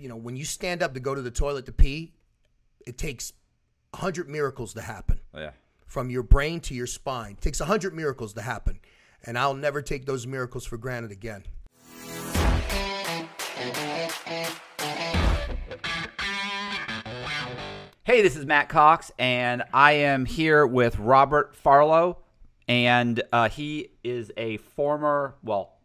You know, when you stand up to go to the toilet to pee, it takes a hundred miracles to happen. Yeah. From your brain to your spine. It takes a hundred miracles to happen. And I'll never take those miracles for granted again. Hey, this is Matt Cox, and I am here with Robert Farlow, and uh, he is a former, well,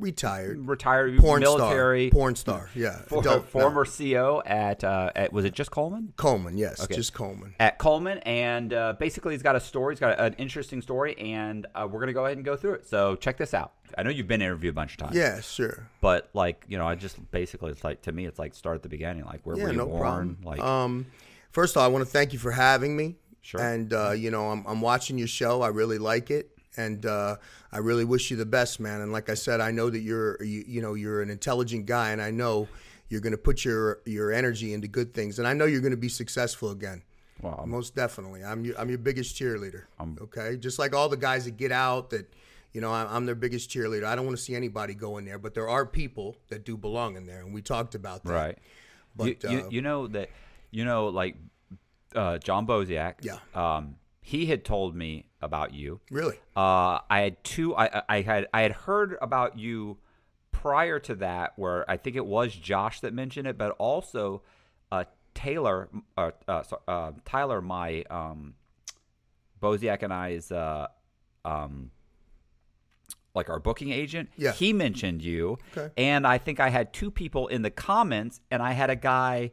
Retired. retired Porn military star. Porn star. Yeah. for- Adult- no. former CO at, uh, at was it just Coleman? Coleman, yes. Okay. Just Coleman. At Coleman, and uh, basically he's got a story. He's got an interesting story, and uh, we're gonna go ahead and go through it. So check this out. I know you've been interviewed a bunch of times. Yeah, sure. But like you know, I just basically it's like to me, it's like start at the beginning. Like where yeah, were you no born? problem. Like um, first of all, I want to thank you for having me. Sure. And uh, you know, I'm, I'm watching your show. I really like it, and uh, I really wish you the best, man. And like I said, I know that you're you, you know you're an intelligent guy, and I know you're going to put your your energy into good things, and I know you're going to be successful again. Wow. Most definitely, I'm your, I'm your biggest cheerleader. okay, just like all the guys that get out that. You know, I'm I'm their biggest cheerleader. I don't want to see anybody go in there, but there are people that do belong in there, and we talked about that. Right. But, you, you, uh, you know that you know like uh, John Boziak. Yeah. Um, he had told me about you. Really? Uh, I had two. I, I had I had heard about you prior to that, where I think it was Josh that mentioned it, but also uh, Taylor, uh, uh, uh, Tyler, my um, Boziak and I's uh, um, like our booking agent. Yeah. He mentioned you, Okay. and I think I had two people in the comments, and I had a guy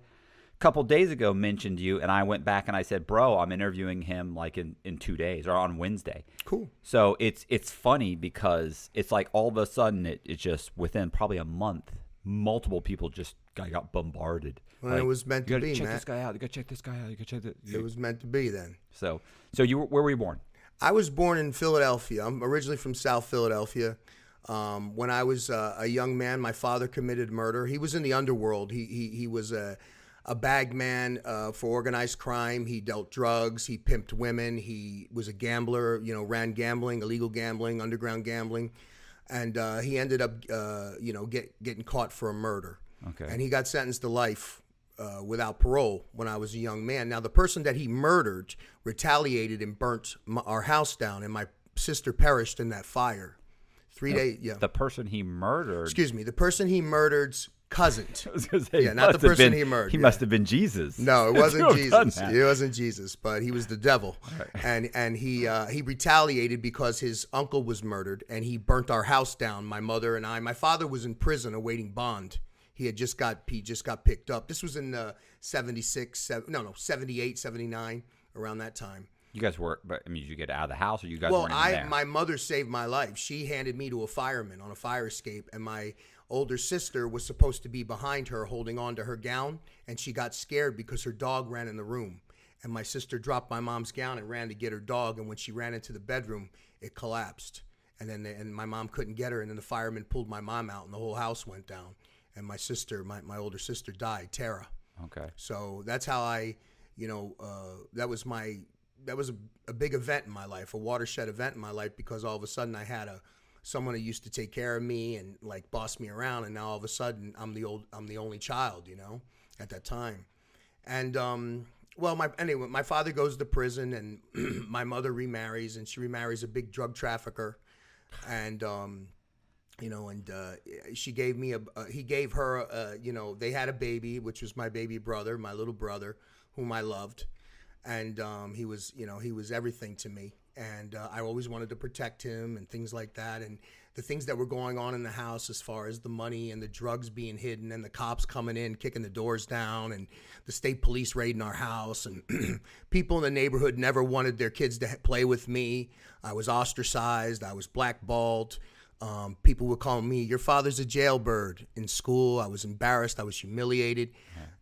couple days ago mentioned you, and I went back and I said, "Bro, I'm interviewing him like in in two days or on Wednesday." Cool. So it's it's funny because it's like all of a sudden it, it just within probably a month, multiple people just got, got bombarded. Well, it was meant to gotta be, Check Matt. this guy out. You gotta check this guy out. You gotta check this. It was meant to be then. so so you were, where were you born? I was born in Philadelphia. I'm originally from South Philadelphia. Um, when I was uh, a young man, my father committed murder. He was in the underworld. He he, he was a a bag man uh, for organized crime. He dealt drugs. He pimped women. He was a gambler. You know, ran gambling, illegal gambling, underground gambling, and uh, he ended up uh, you know get getting caught for a murder. Okay. And he got sentenced to life uh, without parole when I was a young man. Now, the person that he murdered retaliated and burnt my, our house down, and my sister perished in that fire. Three days, yeah. The person he murdered. Excuse me. The person he murdered's cousin. I was gonna say, Yeah, not the person been- he murdered, He yeah. must have been Jesus. No, it wasn't Jesus. It wasn't Jesus, but he was the devil, and and he uh, he retaliated because his uncle was murdered, and he burnt our house down. My mother and I. My father was in prison awaiting bond. He had just got he just got picked up. This was in uh, 76, seven, no no 78, 79, around that time. You guys were, but I mean, did you get out of the house, or you guys Well, I there? my mother saved my life. She handed me to a fireman on a fire escape, and my older sister was supposed to be behind her, holding on to her gown, and she got scared because her dog ran in the room. And my sister dropped my mom's gown and ran to get her dog, and when she ran into the bedroom, it collapsed. And then and my mom couldn't get her, and then the fireman pulled my mom out, and the whole house went down. And my sister, my, my older sister, died, Tara. okay. So that's how I, you know, uh, that was my that was a, a big event in my life, a watershed event in my life because all of a sudden I had a someone who used to take care of me and like boss me around, and now all of a sudden I'm the old I'm the only child, you know, at that time, and um. Well, my anyway, my father goes to prison, and my mother remarries, and she remarries a big drug trafficker, and um, you know, and uh, she gave me a, uh, he gave her, uh, you know, they had a baby, which was my baby brother, my little brother, whom I loved, and um, he was, you know, he was everything to me, and uh, I always wanted to protect him and things like that, and the things that were going on in the house as far as the money and the drugs being hidden and the cops coming in kicking the doors down and the state police raiding our house and people in the neighborhood never wanted their kids to play with me. I was ostracized. I was blackballed um, people would call me your father's a jailbird in school i was embarrassed i was humiliated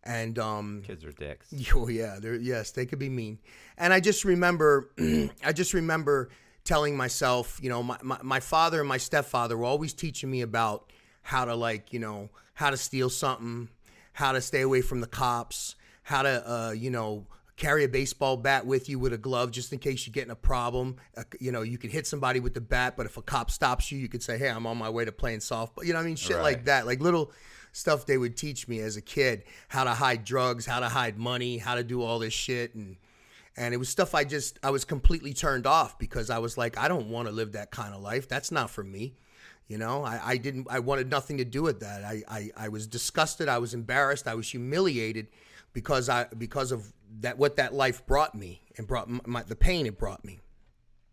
and um, Kids are dicks. Oh yeah, they're, yes, they could be mean. And I just remember, I just remember telling myself, you know, my, my, my father and my stepfather were always teaching me about how to like, you know, how to steal something, how to stay away from the cops, how to, uh, you know, carry a baseball bat with you with a glove just in case you get in a problem. Uh, you know, you could hit somebody with the bat, but if a cop stops you, you could say, "Hey, I'm on my way to playing softball." You know, what I mean, shit like that, like little stuff they would teach me as a kid, how to hide drugs, how to hide money, how to do all this shit, and and it was stuff I just I was completely turned off because I was like, I don't want to live that kind of life. That's not for me. You know, I, I didn't I wanted nothing to do with that. I, I, I was disgusted, I was embarrassed, I was humiliated because I because of that what that life brought me and brought my, my, the pain it brought me.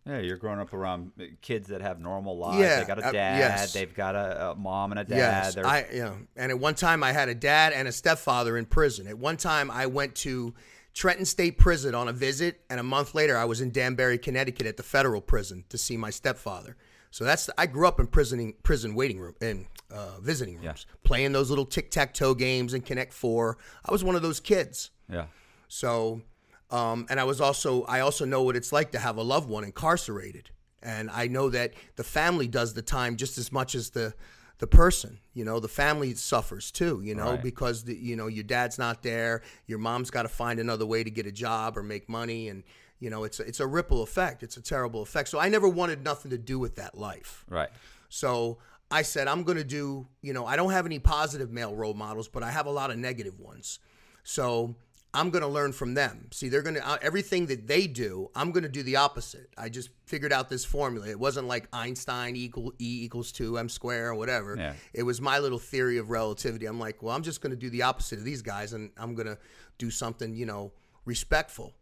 Yeah, you're growing up around kids that have normal lives. Yeah, they got a uh, dad. yes. They've got a, a mom and a dad. Yes, They're- I you know, and at one time I had a dad and a stepfather in prison. At one time I went to Trenton State Prison on a visit, and a month later I was in Danbury, Connecticut, at the federal prison to see my stepfather. So that's I grew up in prison prison waiting room in uh, visiting rooms, playing those little tic tac toe games and Connect Four. I was one of those kids. yeah. So, um, and I was also, I also know what it's like to have a loved one incarcerated. And I know that the family does the time just as much as the, the person, you know, the family suffers too, you know, Right. because the, you know, your dad's not there, your mom's got to find another way to get a job or make money. And, you know, it's a, it's a ripple effect. It's a terrible effect. So I never wanted nothing to do with that life. Right. So I said, I'm going to do, you know, I don't have any positive male role models, but I have a lot of negative ones. So I'm going to learn from them. See, they're going to, uh, everything that they do, I'm going to do the opposite. I just figured out this formula. It wasn't like Einstein equal E equals 2 M square or whatever. Yeah. It was my little theory of relativity. I'm like, well, I'm just going to do the opposite of these guys and I'm going to do something, you know, respectful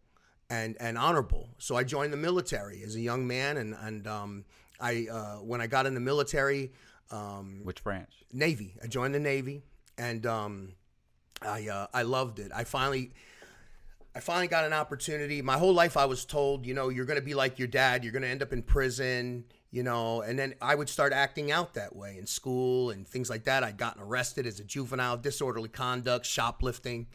and and honorable. So I joined the military as a young man, and and um, I uh, when I got in the military, um, Which branch? Navy. I joined the Navy, and um, I uh, I loved it. I finally. I finally got an opportunity. My whole life, I was told, you know, you're going to be like your dad. You're going to end up in prison, you know. And then I would start acting out that way in school and things like that. I'd gotten arrested as a juvenile, disorderly conduct, shoplifting,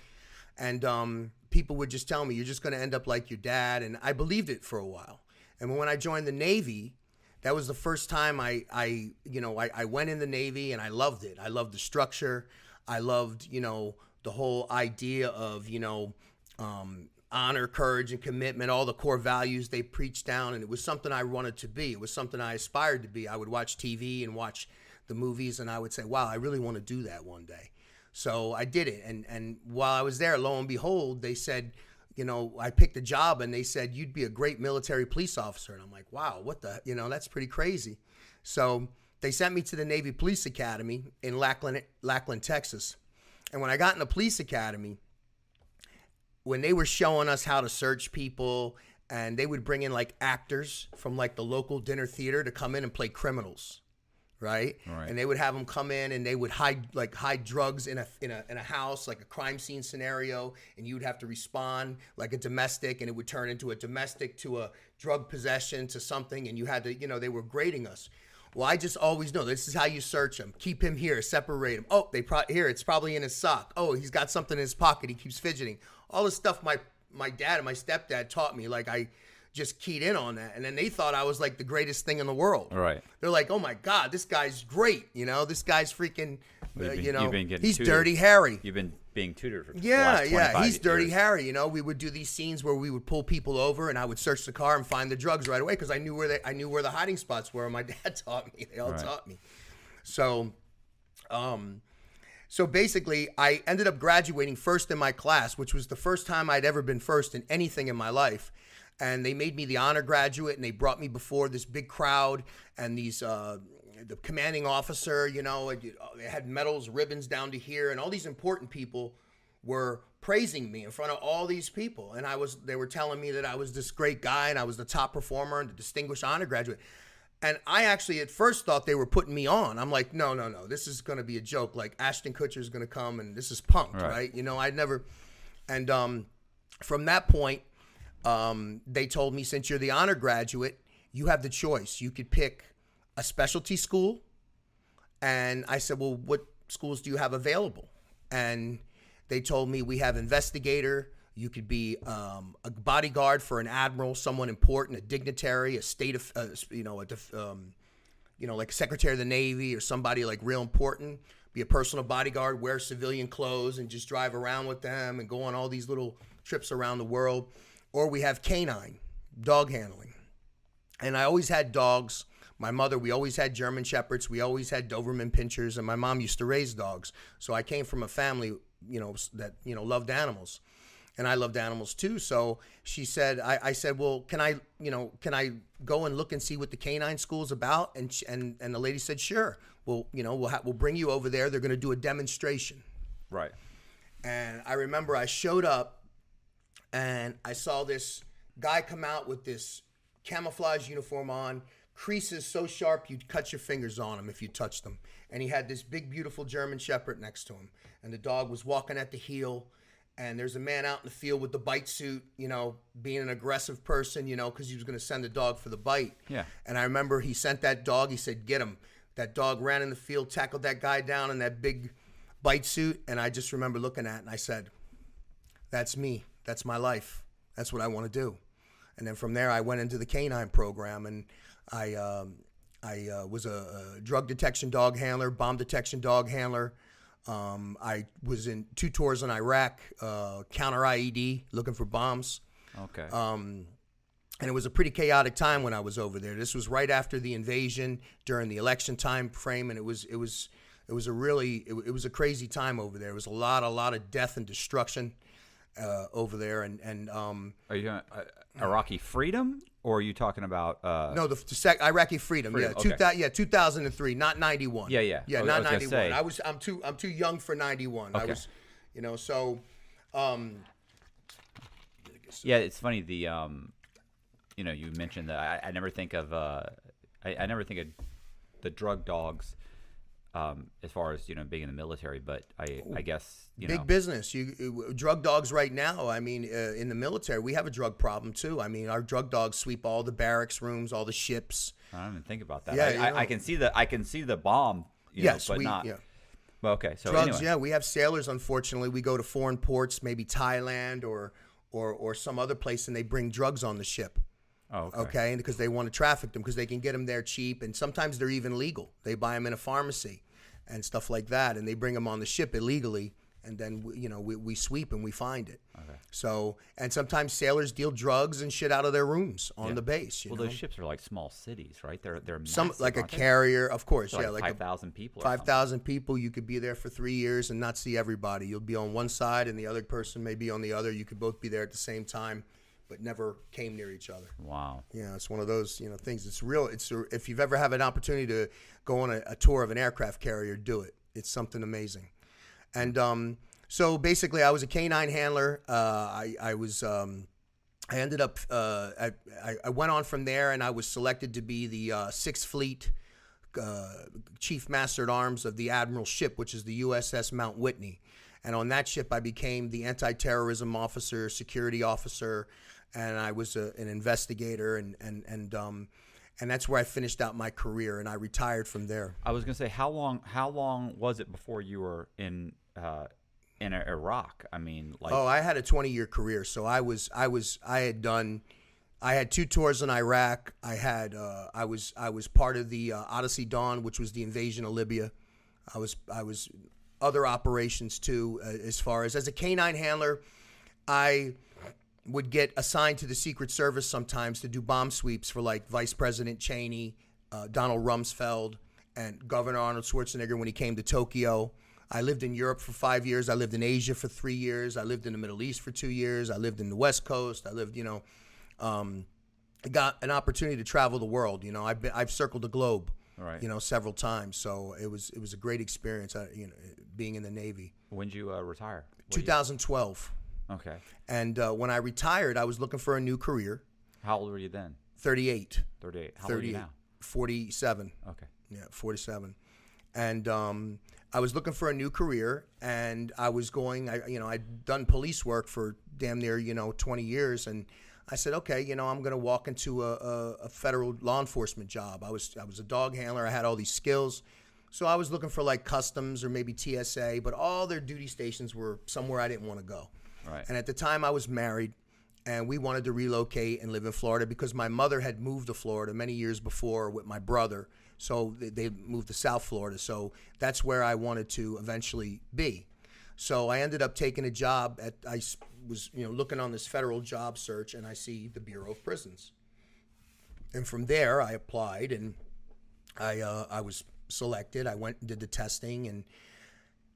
and um, people would just tell me, "You're just going to end up like your dad." And I believed it for a while. And when I joined the Navy, that was the first time I, I you know, I, I went in the Navy and I loved it. I loved the structure. I loved, you know, the whole idea of, you know, um, honor, courage, and commitment, all the core values they preached down. And it was something I wanted to be. It was something I aspired to be. I would watch TV and watch the movies, and I would say, wow, I really want to do that one day. So I did it. And, and while I was there, lo and behold, they said, you know, I picked a job and they said, you'd be a great military police officer. And I'm like, wow, what the, you know, that's pretty crazy. So they sent me to the Navy Police Academy in Lackland, Lackland, Texas. And when I got in the police academy, when they were showing us how to search people and they would bring in like actors from like the local dinner theater to come in and play criminals right? Right. And they would have them come in and they would hide like hide drugs in a in a in a house like a crime scene scenario, and you would have to respond like a domestic, and it would turn into a domestic to a drug possession to something, and you had to you know they were grading us. Well, I just always know this is how you search him. Keep him here, separate him. Oh, they pro- here it's probably in his sock. Oh, he's got something in his pocket. He keeps fidgeting. All this stuff my my dad and my stepdad taught me. Like I just keyed in on that, and then they thought I was like the greatest thing in the world. Right. They're like, "Oh my God, this guy's great!" You know, this guy's freaking. You've uh, been- you know, you've been getting he's tutored. Dirty Harry. You've been being tutored for Yeah, yeah, 25 he's Dirty. Harry. You know, we would do these scenes where we would pull people over, and I would search the car and find the drugs right away because I knew where they, I knew where the hiding spots were. My dad taught me. They all Right. taught me. So, um, so basically, I ended up graduating first in my class, which was the first time I'd ever been first in anything in my life. And they made me the honor graduate, and they brought me before this big crowd and these. Uh, the commanding officer, you know, they had medals, ribbons down to here, and all these important people were praising me in front of all these people. And I was, they were telling me that I was this great guy and I was the top performer and the distinguished honor graduate. And I actually at first thought they were putting me on. I'm like, no, no, no, this is going to be a joke. Like Ashton Kutcher is going to come and this is punked, Right. right? You know, I'd never. And um, from that point, um, they told me since you're the honor graduate, you have the choice. You could pick a specialty school. And I said, well, what schools do you have available? And They told me we have investigator. You could be um, a bodyguard for an admiral, someone important, a dignitary, a state of, uh, you know, a def- um, you know, like Secretary of the Navy or somebody like real important. Be a personal bodyguard, wear civilian clothes, and just drive around with them and go on all these little trips around the world. Or we have canine, dog handling. And I always had dogs. My mother, we always had German Shepherds. We always had Doberman Pinschers, and my mom used to raise dogs. So I came from a family, you know, that you know loved animals, and I loved animals too. So she said, I, I said, well, can I, you know, can I go and look and see what the canine school's about? And she, and and the lady said, sure. Well, you know, we'll ha- we'll bring you over there. They're going to do a demonstration. Right. And I remember I showed up and I saw this guy come out with this camouflage uniform on, creases so sharp you'd cut your fingers on them if you touched them. And he had this big, beautiful German Shepherd next to him. And the dog was walking at the heel. And there's a man out in the field with the bite suit, you know, being an aggressive person, you know, because he was going to send the dog for the bite. Yeah. And I remember he sent that dog. He said, "Get him." That dog ran in the field, tackled that guy down in that big bite suit, and I just remember looking at it and I said, "That's me. That's my life. That's what I want to do." And then from there, I went into the canine program, and I um, I uh, was a, a drug detection dog handler, bomb detection dog handler. Um, I was in two tours in Iraq, uh, counter IED, looking for bombs. Okay. Um, and it was a pretty chaotic time when I was over there. This was right after the invasion, during the election time frame, and it was it was it was a really it, it was a crazy time over there. It was a lot a lot of death and destruction uh, over there, and and um, are you uh, Iraqi freedom, or are you talking about? Uh, no, the, the sec, Iraqi freedom, Freedom, yeah, two okay. thou- yeah, two thousand and three, not ninety one. Yeah, yeah. yeah, I not I was gonna ninety one. I was I'm too I'm too young for ninety one. I was, you know, so. Um, Yeah, it's funny. The um, you know, you mentioned that I, I never think of uh, I, I never think of the drug dogs, um, as far as you know being in the military. But I I guess you big know business. You drug dogs right now. I mean, uh, in the military, we have a drug problem too. I mean, our drug dogs sweep all the barracks rooms, all the ships. I don't even think about that. Yeah, I, I. I can see the I can see the bomb. You yes, know, but we not. yeah. Well, okay, so drugs. anyway. Yeah, we have sailors. Unfortunately, we go to foreign ports, maybe Thailand or or or some other place, and they bring drugs on the ship. Oh, okay. Okay, and because they want to traffic them because they can get them there cheap, and sometimes they're even legal. They buy them in a pharmacy and stuff like that, and they bring them on the ship illegally, and then we, you know we, we sweep and we find it. Okay. So and sometimes sailors deal drugs and shit out of their rooms on Yeah. the base. You Well, know? those ships are like small cities, right? They're they're some massive, like a they? carrier, of course. So yeah, like like five thousand people. Five thousand people. You could be there for three years and not see everybody. You'll be on one side, and the other person may be on the other. You could both be there at the same time, but never came near each other. Wow. Yeah, it's one of those you know things. It's real. It's if you've ever have an opportunity to go on a, a tour of an aircraft carrier, do it. It's something amazing. And um, so basically, I was a canine handler. Uh, I I was. Um, I ended up. Uh, I, I I went on from there, and I was selected to be the uh, Sixth Fleet uh, Chief Master at Arms of the Admiral ship, which is the USS Mount Whitney. And on that ship, I became the anti-terrorism officer, security officer, and I was a, an investigator, and and and um, and that's where I finished out my career, and I retired from there. I was gonna say how long how long was it before you were in uh, in Iraq? I mean, like Oh, I had a 20 year career. So I was, I was, I had done, I had two tours in Iraq. I had, uh, I was, I was part of the uh, Odyssey Dawn, which was the invasion of Libya. I was, I was other operations too, uh, as far as as a canine handler. I would get assigned to the Secret Service sometimes to do bomb sweeps for like Vice President Cheney, uh, Donald Rumsfeld, and Governor Arnold Schwarzenegger when he came to Tokyo. I lived in Europe for five years. I lived in Asia for three years. I lived in the Middle East for two years. I lived in the West Coast. I lived, you know, um, I got an opportunity to travel the world. You know, I've been, I've circled the globe, Right. you know, several times. So it was it was a great experience. uh, You know, being in the Navy. when did you uh, retire? What year? 2012. Okay. And uh, when I retired, I was looking for a new career. How old were you then? 38, Thirty eight. How old are you now? 47. Okay. Yeah, 47. And um, I was looking for a new career, and I was going. I, you know, I'd done police work for damn near you know 20 years, and I said, okay, you know, I'm going to walk into a, a, a federal law enforcement job. I was I was a dog handler. I had all these skills, So I was looking for like customs or maybe TSA, but all their duty stations were somewhere I didn't want to go. Right. And at the time I was married and we wanted to relocate and live in Florida because my mother had moved to Florida many years before with my brother. So they, moved to South Florida. So that's where I wanted to eventually be. So I ended up taking a job at I was you know looking on this federal job search and I see the Bureau of Prisons. And from there I applied and I uh, I was selected. I went and did the testing and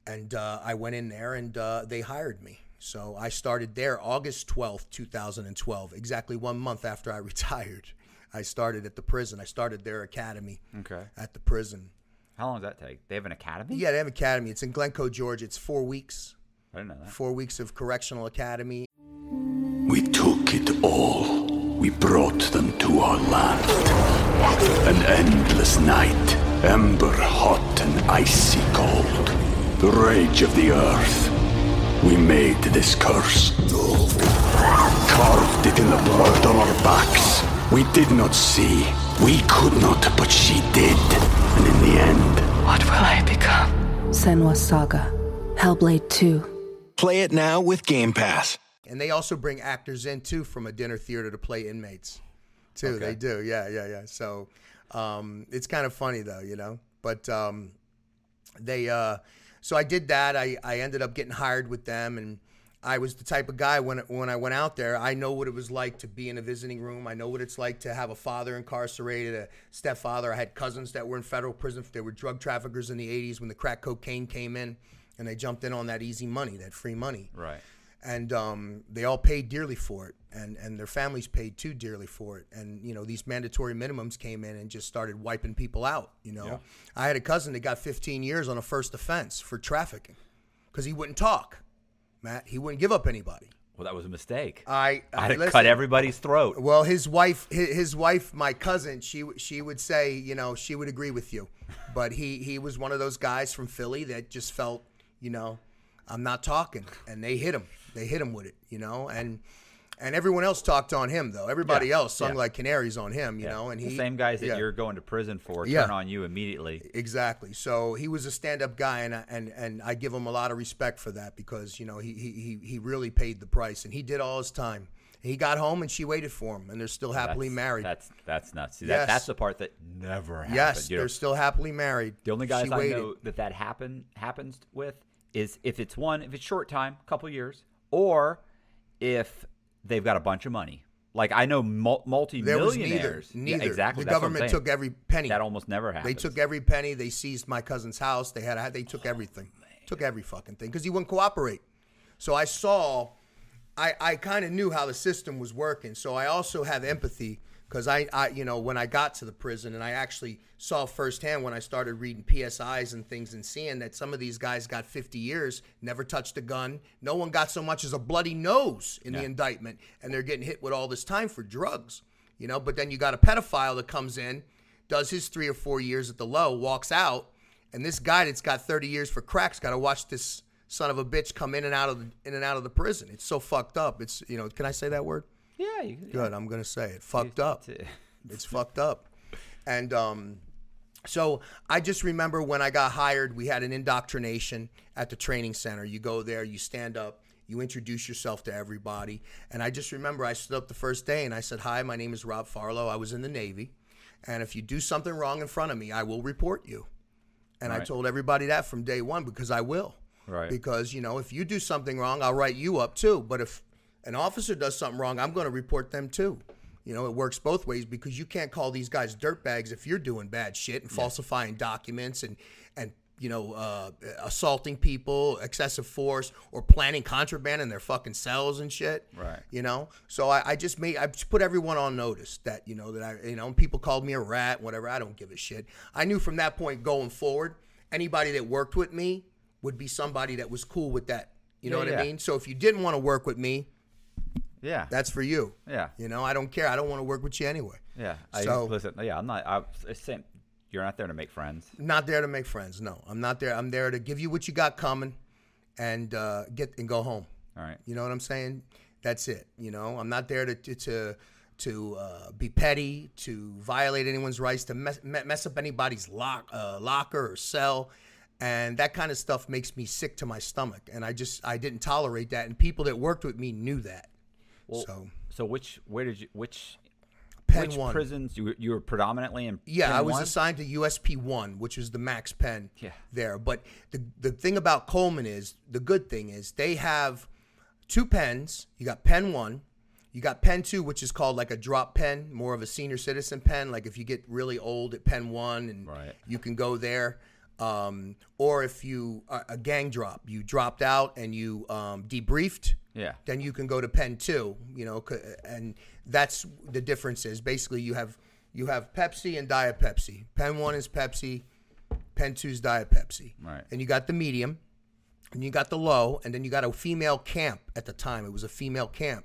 and uh, I went in there and uh, they hired me. So I started there August 12th, 2012, exactly one month after I retired. I started at the prison. I started their academy Okay. at the prison. How long does that take? They have an academy? Yeah, they have an academy. It's in Glynco, Georgia. It's four weeks, I didn't know that. four weeks of correctional academy. We took it all. We brought them to our land. An endless night, ember hot and icy cold. The rage of the earth. We made this curse. Carved it in the blood on our backs. We did not see. We could not, but she did. And in the end, What will I become? Senua's Saga. Hellblade 2. Play it now with Game Pass. And they also bring actors in too from a dinner theater to play inmates. Too, they do. Yeah, yeah, yeah. So um, it's kind of funny though, you know. But um, they, uh, so I did that. I, I ended up getting hired with them, and I was the type of guy when when I went out there, I know what it was like to be in a visiting room. I know what it's like to have a father incarcerated, a stepfather. I had cousins that were in federal prison. They were drug traffickers in the '80s when the crack cocaine came in, and they jumped in on that easy money, that free money Right. and um, they all paid dearly for it, and and their families paid too dearly for it. And you know these mandatory minimums came in and just started wiping people out. You know, Yeah. I had a cousin that got 15 years on a first offense for trafficking because he wouldn't talk. Matt, he wouldn't give up anybody. Well, that was a mistake. I uh, I had to listen, cut everybody's throat. Well, his wife, his, his wife, my cousin, she she would say, you know, she would agree with you, but he he was one of those guys from Philly that just felt, you know, I'm not talking, and they hit him, they hit him with it, you know, and and everyone else talked on him though. Everybody Yeah, else sung yeah. like canaries on him, you Yeah. know, and the same guys that you're going to prison for turn on you immediately. Exactly. So he was a stand-up guy, and I, and and I give him a lot of respect for that because you know he he he- he really paid the price, and he did all his time. He got home, and she waited for him, and they're still happily That's- married. That's that's nuts. See, Yes. that, that's the part that never happened. yes, you know? they're still happily married. The only guys She I waited. know that that happen happens with is if it's one, if it's short time, couple years, or if they've got a bunch of money. Like I know mul- There was neither. multi-millionaires. Yeah, Neither. exactly. The that's government took every penny. That almost never happens. They took every penny. They seized my cousin's house. They had. A, they took oh, everything. Took every fucking thing because he wouldn't cooperate. So I saw. I I kind of knew how the system was working. So I also have empathy because I I you know when I got to the prison and I actually saw firsthand when I started reading PSIs and things and seeing that some of these guys got 50 years, never touched a gun. No one got so much as a bloody nose in the indictment, and they're getting hit with all this time for drugs. You know, but then you got a pedophile that comes in, does his three or four years at the low, walks out, and this guy that's got 30 years for crack's got to watch this son of a bitch come in and out of the, in and out of the prison. It's so fucked up. It's you know, can I say that word? Yeah, you, Good. I'm gonna say it. Fucked up. It's fucked up. And um, so I just remember when I got hired, we had an indoctrination at the training center. You go there, you stand up, you introduce yourself to everybody. And I just remember I stood up the first day and I said, Hi, my name is Rob Farlow. I was in the Navy. And if you do something wrong in front of me, I will report you. And I told everybody that from day one because I will. Right. Because, you know, if you do something wrong, I'll write you up too. But if an officer does something wrong, I'm going to report them too. You know, it works both ways because you can't call these guys dirtbags if you're doing bad shit and falsifying documents and, and, you know, uh, assaulting people, excessive force, or planning contraband in their fucking cells and shit. Right. You know, so I, I just made I just put everyone on notice that you know that I you know people called me a rat, whatever. I don't give a shit. I knew from that point going forward, anybody that worked with me would be somebody that was cool with that. You know Yeah, what yeah. I mean? So if you didn't want to work with me, yeah, that's for you. Yeah. You know, I don't care. I don't want to work with you anyway. yeah. I, So- listen, yeah, I'm not. I, it's same, you're not there to make friends. not there to make friends. No, I'm not there. I'm there to give you what you got coming, and uh, get and go home. All right. You know what I'm saying? That's it. You know, I'm not there to to to, to uh, be petty, to violate anyone's rights, to mess, mess up anybody's lock, uh, locker or cell. And that kind of stuff makes me sick to my stomach. And I just, I didn't tolerate that. And people that worked with me knew that. So, So which where did you which Pen which one. prisons you were, you were predominantly in? Yeah, I was one? assigned to USP one, which is the max pen Yeah. there. But the the thing about Coleman is the good thing is they have two pens. You got pen one, you got pen two, which is called like a drop pen, more of a senior citizen pen. Like if you get really old at pen one, and Right. you can go there. Um, or if you a a gang drop, you dropped out and you um, debriefed Yeah. then you can go to pen two you know and that's the difference is basically you have you have pepsi and diet pepsi. Pen one is pepsi pen two is diet pepsi. Right. and you got the medium and you got the low and then you got a female camp at the time. It was a female camp.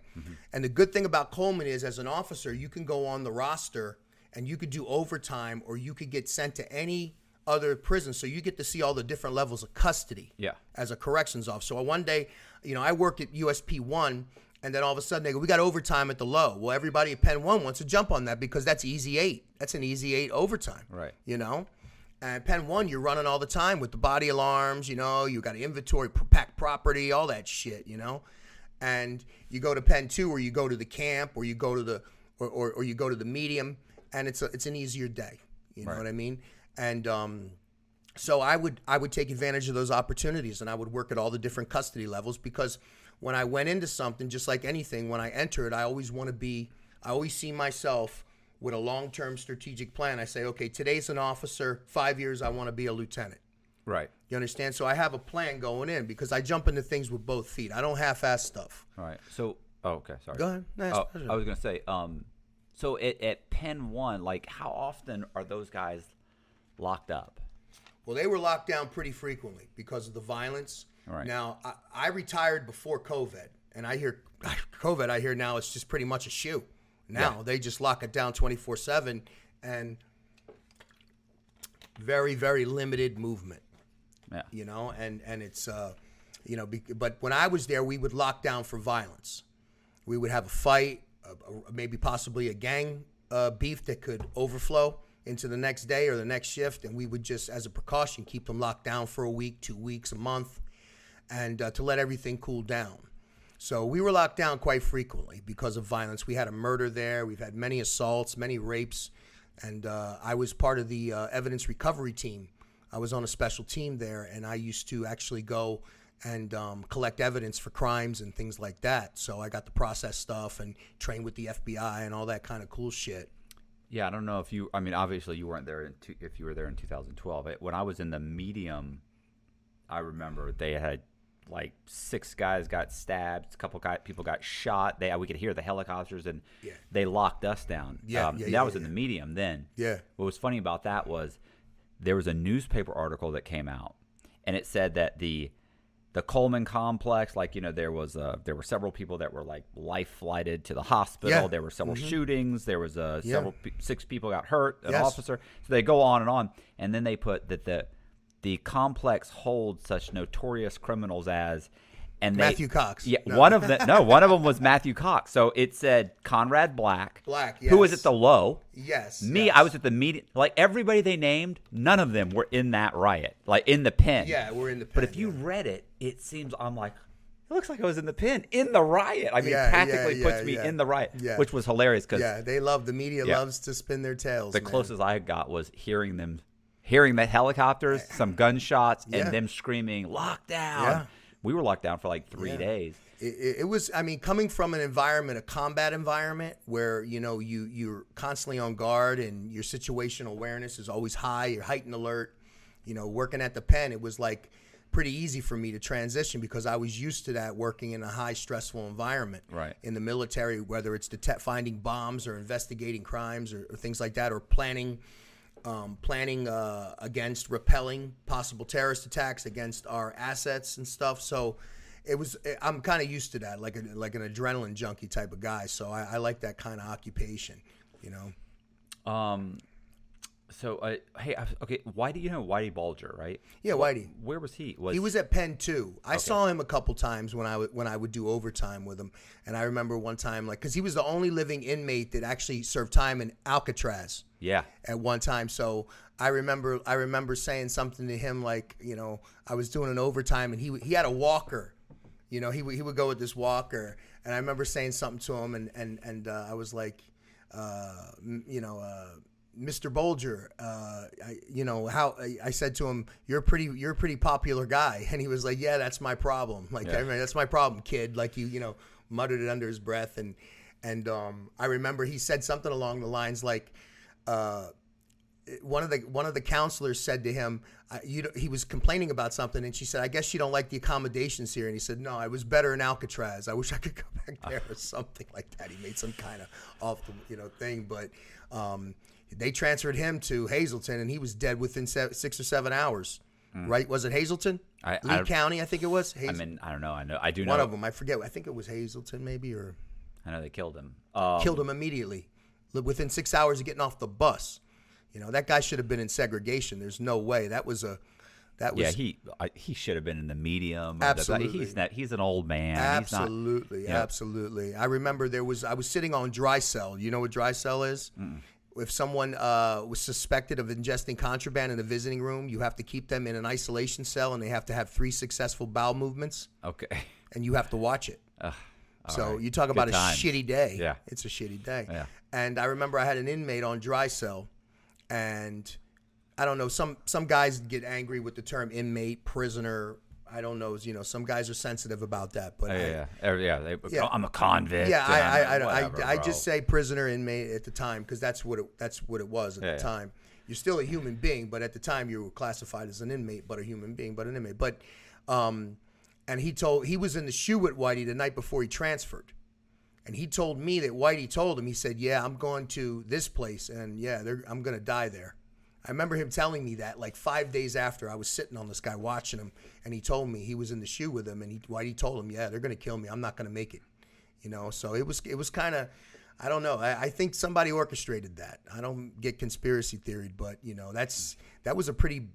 And the good thing about coleman is as an officer you can go on the roster and you could do overtime or you could get sent to any other prisons. so you get to see all the different levels of custody Yeah. as a corrections officer. So one day, you know, I worked at USP one, and then all of a sudden they go, "We got overtime at the low." Well, everybody at Pen one wants to jump on that because that's easy eight. That's an easy eight overtime. Right. You know, and Pen one, you're running all the time with the body alarms. You know, you got to inventory, pack property, all that shit. You know, and you go to Pen two, or you go to the camp, or you go to the, or, or, or you go to the medium, and it's a, it's an easier day. You know what I mean? And um, so I would I would take advantage of those opportunities and I would work at all the different custody levels because when I went into something just like anything when I entered I always want to be I always see myself with a long-term strategic plan. I say, "Okay, today's an officer, 5 years I want to be a lieutenant." Right. You understand? So I have a plan going in because I jump into things with both feet. I don't half-ass stuff. Right. So, oh, okay, sorry. Go ahead. No, Oh. I was gonna say, um, so at, at Pen One, like, how often are those guys locked up? Well, they were locked down pretty frequently because of the violence. Right. Now, I, I retired before COVID, and I hear COVID. I hear now it's just pretty much a shoe. Now Yeah. they just lock it down twenty four seven, and very very limited movement. Yeah. You know, and and it's uh, you know, be, but when I was there, we would lock down for violence. We would have a fight, uh, uh, maybe possibly a gang uh, beef that could overflow into the next day or the next shift, and we would just, as a precaution, keep them locked down for a week, two weeks, a month, and uh, to let everything cool down. So we were locked down quite frequently because of violence. We had a murder there. We've had many assaults, many rapes, and uh, I was part of the uh, evidence recovery team. I was on a special team there, and I used to actually go and um, collect evidence for crimes and things like that. So I got to process stuff and train with the FBI and all that kind of cool shit. Yeah, I don't know if you. I mean, obviously you weren't there in two, if you were there in 2012. It- When I was in the medium, I remember they had like six guys got stabbed, a couple guy, people got shot. They we could hear the helicopters, and Yeah. they locked us down. Yeah, um, yeah, that yeah, was in the medium then. Yeah. What was funny about that was there was a newspaper article that came out, and it said that the the Coleman complex, like you know, there was uh, there were several people that were like life flighted to the hospital. Yeah. There were several shootings. There was uh, Yeah. several six people got hurt. An Yes. officer. So they go on and on, and then they put that the the complex holds such notorious criminals as. And they, Matthew Cox. Yeah, No. one of them. No, one of them was Matthew Cox. So it said Conrad Black. Black, Who was at the low. Yes. Me, yes. I was at the median. Like everybody they named, none of them were in that riot, like in the pen. Yeah, we're in the But pen, if you read it, it seems I'm like, it looks like I was in the pen in the riot. I mean, Yeah, practically yeah, puts yeah, me yeah. in the riot, Yeah. which was hilarious because Yeah, they love the media Yeah. loves to spin their tails. the man. closest I got was hearing them, hearing the helicopters, some gunshots, Yeah. and them screaming "lockdown." We were locked down for like three Yeah. days. it, it- it was i mean coming from an environment a combat environment where you know you you're constantly on guard and your situational awareness is always high you're heightened alert you know working at the pen it was like pretty easy for me to transition because i was used to that working in a high stressful environment Right. in the military whether it's detect finding bombs or investigating crimes or, or things like that or planning um, planning uh, against repelling possible terrorist attacks against our assets and stuff. So it was. I'm kind of used to that, like a, like an adrenaline junkie type of guy. So I, I like that kind of occupation. You know. Um, So, uh, hey, I- okay, why do you know Whitey Bulger, right? Yeah, Whitey. Where was he? Was He was at Pen two. I saw him a couple times when I would when I would do overtime with him, and I remember one time like because he was the only living inmate that actually served time in Alcatraz Yeah. at one time. So I remember I remember saying something to him like you know I was doing an overtime and he he had a walker, you know he would he would go with this walker, and I remember saying something to him and and and uh, I was like, uh, m- you know. Uh, Mr. Bulger, uh, I, you know how I, I said to him, "You're pretty, you're a pretty popular guy," and he was like, "Yeah, that's my problem. Like, I mean, that's my problem, kid." Like you, you know, muttered it under his breath, and and um, I remember he said something along the lines like, uh, one of the one of the counselors said to him, uh, you he was complaining about something, and she said, "I guess you don't like the accommodations here." And he said, "No, I was better in Alcatraz. I wish I could go back there or something like that." He made some kind of off the you know thing, but um, they transferred him to Hazleton, and he was dead within se- six or seven hours. Right? Was it Hazleton? I- Lee I- County, I think it was. I mean, I don't know. I know. I do know. one of them. I forget. I think it was Hazleton, maybe, or I know they killed him. Um, killed him immediately within six hours of getting off the bus. You know that guy should have been in segregation. There's no way. That was a that was yeah, he I, he should have been in the medium. or the- Absolutely. he's not. He's an old man. He's not, absolutely absolutely. I remember there was I was sitting on dry cell. You know what dry cell is? If someone uh, was suspected of ingesting contraband in a visiting room, you have to keep them in an isolation cell, and they have to have three successful bowel movements, okay. and you have to watch it. so right. you talk Good about times. a shitty day. Yeah. it's a shitty day. Yeah. And I remember I had an inmate on dry cell, and I don't know some some guys get angry with the term inmate, prisoner. I don't know. You know, some guys are sensitive about that, but Yeah, I, yeah, yeah. yeah they, Yeah. I'm a convict. yeah, I, I, I, whatever, I, I just say prisoner inmate at the time because that's what it, that's what it was at Yeah, the yeah. time. You're still a human being, but at the time you were classified as an inmate, but a human being, but an inmate. But, um, and he told he was in the shoe with Whitey the night before he transferred, and he told me that Whitey told him he said, "Yeah, I'm going to this place, and yeah, I'm going to die there." I remember him telling me that like five days after I was sitting on this guy watching him, and he told me he was in the shoe with him, and he Whitey told him, "Yeah, they're going to kill me. I'm not going to make it." You know, so it was it was kind of, I don't know. I, I think somebody orchestrated that. I don't get conspiracy theory, but you know, that's that was a pretty.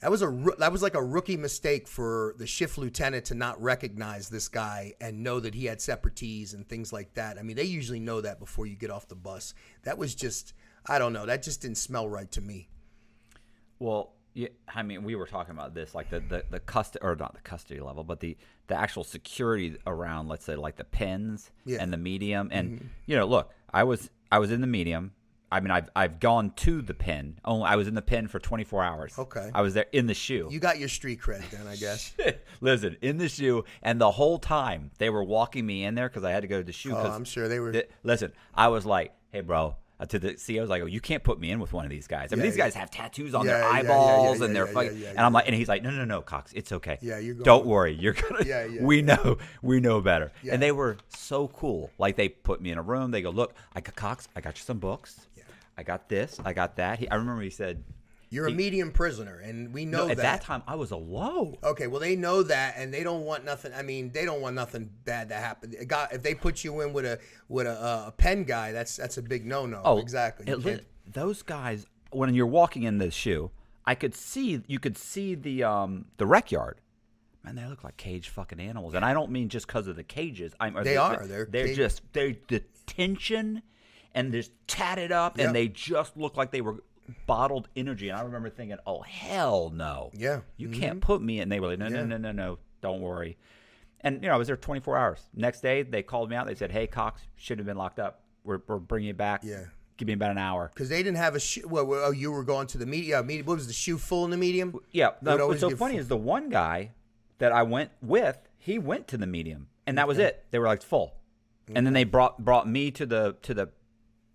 That was a that was like a rookie mistake for the shift lieutenant to not recognize this guy and know that he had separatees and things like that. I mean, they usually know that before you get off the bus. That was just I don't know. That just didn't smell right to me. Well, yeah, I mean, we were talking about this, like the the, the custody or not the custody level, but the the actual security around, let's say, like the pins Yeah. and the medium, and mm-hmm. you know, look, I was I was in the medium. I mean, I've I've gone to the pen. Only I was in the pen for 24 hours. Okay. I was there in the shoe. You got your street cred then, I guess. Listen, in the shoe, and the whole time they were walking me in there because I had to go to the shoe. Oh, I'm sure they were. Th- listen, I was like, "Hey, bro." uh, To the CEO, I was like, "Oh, you can't put me in with one of these guys. I mean, Yeah, these yeah. guys have tattoos on Yeah, their eyeballs and they're yeah, fucking." and I'm like, and he's like, "No, no, no, Cox, it's okay. Yeah, you're going- Don't worry, you're gonna. Yeah, yeah, we know, we know better." And they were so cool. Like they put me in a room. They go, "Look, I got Cox. I got you some books. I got this. I got that." He, I remember he said, You're a medium prisoner, and we know "No, at that. that time I was a low." Okay, well they know that, and they don't want nothing. I mean, they don't want nothing bad to happen. Guy- if they put you in with a with a, uh, a pen guy, that's that's a big no no. Oh, exactly. It those guys, when you're walking in the shoe, I could see you could see the um the rec yard. Man, they look like cage fucking animals, and I don't mean just because of the cages. I'm, or They are. They're they're just they the tension, and they're tatted up, Yeah. and they just look like they were bottled energy. And I remember thinking, oh hell no, Yeah. you mm-hmm. can't put me. in. And they were like, no, Yeah. no, no, no, no, don't worry. And you know, I was there 24 hours. Next day, they called me out. They said, "Hey, Cox, should have been locked up. We're, we're bringing you back. Yeah. give me about an hour." because they didn't have a shoe. Well, well, oh, you were going to the medium. Medium. What was the shoe full in the medium? Yeah. The- what's so funny full- is the one guy that I went with, he went to the medium, and that was it. They were like full, and then they brought brought me to the to the,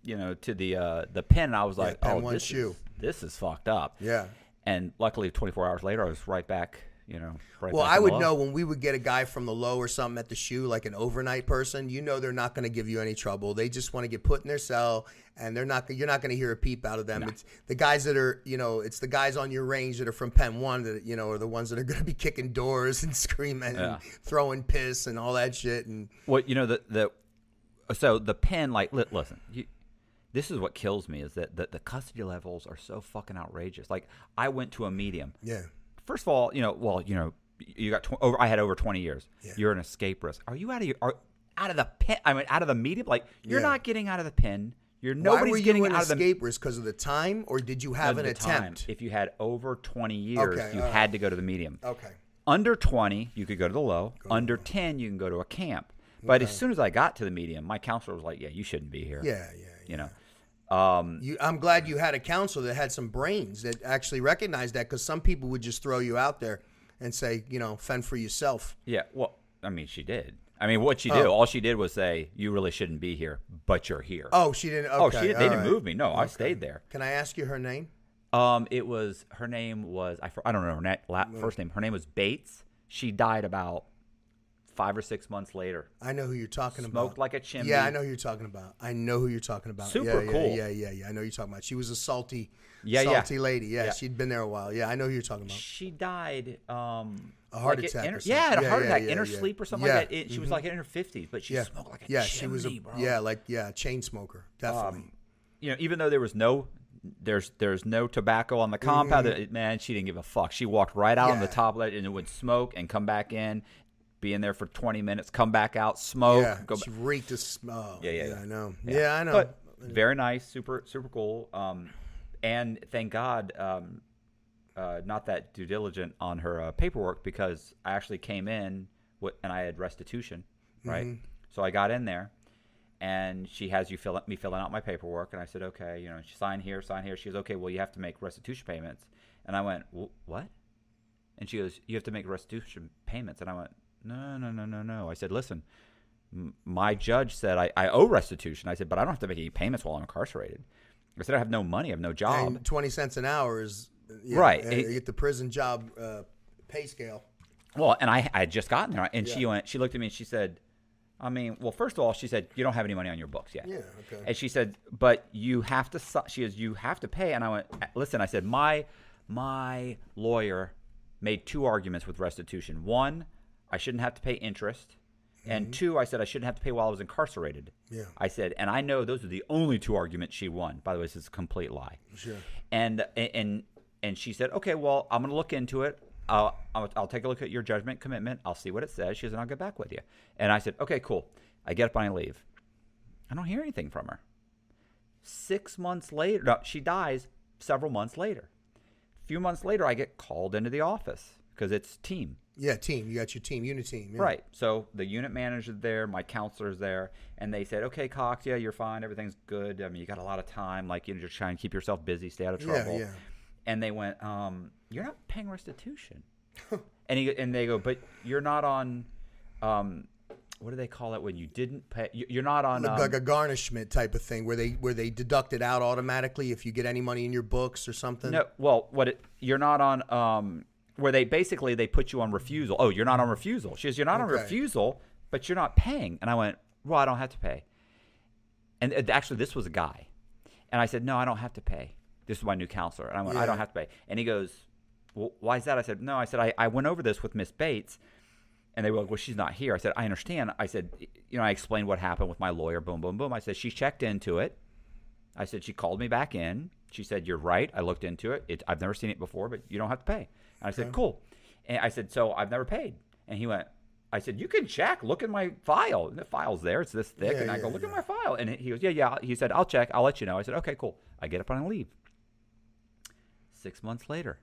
you know, to the uh the pen. And I was like, pen oh, one this shoe. is this is fucked up. Yeah. And luckily, 24 hours later, I was right back. You know, right Well, I would the know when we would get a guy from the low or something at the shoe, like an overnight person. You know, they're not going to give you any trouble. They just want to get put in their cell, and they're not. You're not going to hear a peep out of them. It's the guys that are, you know, it's the guys on your range that are from Pen One that you know are the ones that are going to be kicking doors and screaming Yeah. and throwing piss and all that shit. And Well, you know the the so the pen like listen, you, this is what kills me is that the, the custody levels are so fucking outrageous. Like I went to a medium. Yeah. First of all, you know, well, you know, you got tw- over. I had over twenty years. Yeah. You're an escape risk. Are you out of your? Are out of the pin? I mean, out of the medium. Like you're Yeah. not getting out of the pin. You're Why nobody's were you getting an out of the escape risk because of the time, or did you have an the time. attempt? If you had over twenty years, Okay, you right. had to go to the medium. Okay. Under 20, you could go to the low. Under 10, you can go to a camp. But as soon as I got to the medium, my counselor was like, "Yeah, you shouldn't be here." Yeah, yeah. You know. Um, You, I'm glad you had a counselor that had some brains that actually recognized that because some people would just throw you out there and say, you know, fend for yourself. yeah. Well, I mean, she did. I mean, what she did, Oh. all she did was say, "You really shouldn't be here, but you're here." Oh, she didn't. Okay, Oh, she didn't, they didn't right. move me. No, I stayed there. Can I ask you her name? Um, it was her name was I, I don't know her na- la, first name. Her name was Bates. She died about five or six months later. I know who you're talking about. Smoked like a chimney. Yeah, I know who you're talking about. I know who you're talking about. Super yeah, yeah, cool. Yeah, yeah, yeah. I know who you're talking about. She was a salty, Yeah, yeah. salty lady. Yeah, Yeah. she'd been there a while. Yeah, I know who you're talking about. She died. Um, A heart like attack In her, or yeah, a Yeah, heart yeah, attack yeah, in her yeah. sleep or something Yeah, like that. It, She was like in her fifties, but she Yeah, smoked like a yeah. chimney, she was a bro. yeah, like yeah, chain smoker. Definitely. Um, you know, even though there was no, there's there's no tobacco on the compound. it- Man, she didn't give a fuck. She walked right out on the Mm-hmm. Top of it and it would smoke and come back in, be in there for 20 minutes, come back out, smoke, yeah, go back. reeked of smell. Yeah, yeah, yeah. I know. Yeah, I know. But very nice, super super cool. Um, and thank God, um, uh, not that due diligent on her uh, paperwork because I actually came in wi- and I had restitution, right? Mm-hmm. So I got in there, and she has you fill me filling out my paperwork, and I said, okay, you know, she sign here, sign here. She goes, okay, well, you have to make restitution payments, and I went, "Wh- what? And she goes, you have to make restitution payments, and I went, no, no, no, no, no. I said, listen, m- my judge said I, I owe restitution. I said, but I don't have to make any payments while I'm incarcerated. I said, I have no money, I have no job. and twenty cents an hour is yeah, Right. uh, It- you get the prison job uh, pay scale. Well, and I I had just gotten there, and she went. She looked at me and she said, "I mean, well, first of all, she said you don't have any money on your books yet." Yeah, okay. And she said, "But you have to." She goes, "You have to pay." And I went, "Listen," I said, "My my lawyer made two arguments with restitution. One, I shouldn't have to pay interest." And two, I said I shouldn't have to pay while I was incarcerated. Mm-hmm. Yeah. I said, and I know those are the only two arguments she won. By the way, this is a complete lie. Sure. And and and she said, okay, well, I'm going to look into it. I'll, I'll I'll take a look at your judgment commitment. I'll see what it says. She said, I'll get back with you. And I said, okay, cool. I get up and I leave. I don't hear anything from her. Six months later, no, she dies several months later. A few months later, I get called into the office because it's team. Yeah, team. You got your team, unit team. Yeah. Right. So the unit manager's there, my counselor's there, and they said, "Okay, Cox, yeah, you're fine. Everything's good. I mean, you got a lot of time. Like, you know, just try and keep yourself busy, stay out of trouble." yeah. yeah. And they went, um, "You're not paying restitution." and he and they go, "But you're not on, um, what do they call it when you didn't pay? you- You're not on Like, um, like a garnishment type of thing, where they where they deduct it out automatically if you get any money in your books or something. No, well, what it, you're not on um where they basically they put you on refusal. Oh, you're not on refusal. She says you're not on refusal, but you're not paying. And I went, well, I don't have to pay. And uh, actually, this was a guy, and I said, no, I don't have to pay. This is my new counselor, and I went, I don't have to pay. And he goes, well, why is that? I said, no, I said I, I went over this with Miss Bates. And they were like, well, she's not here. I said, I understand. I said, you know, I explained what happened with my lawyer, boom, boom, boom. I said, she checked into it. I said, she called me back in. She said, you're right. I looked into it. it I've never seen it before, but you don't have to pay. And I said, cool. And I said, so I've never paid. And he went, I said, you can check. Look at my file. And the file's there. It's this thick. Yeah, and I go, yeah, look at my file. And he goes, yeah, yeah. He said, I'll check. I'll let you know. I said, okay, cool. I get up and I leave. Six months later,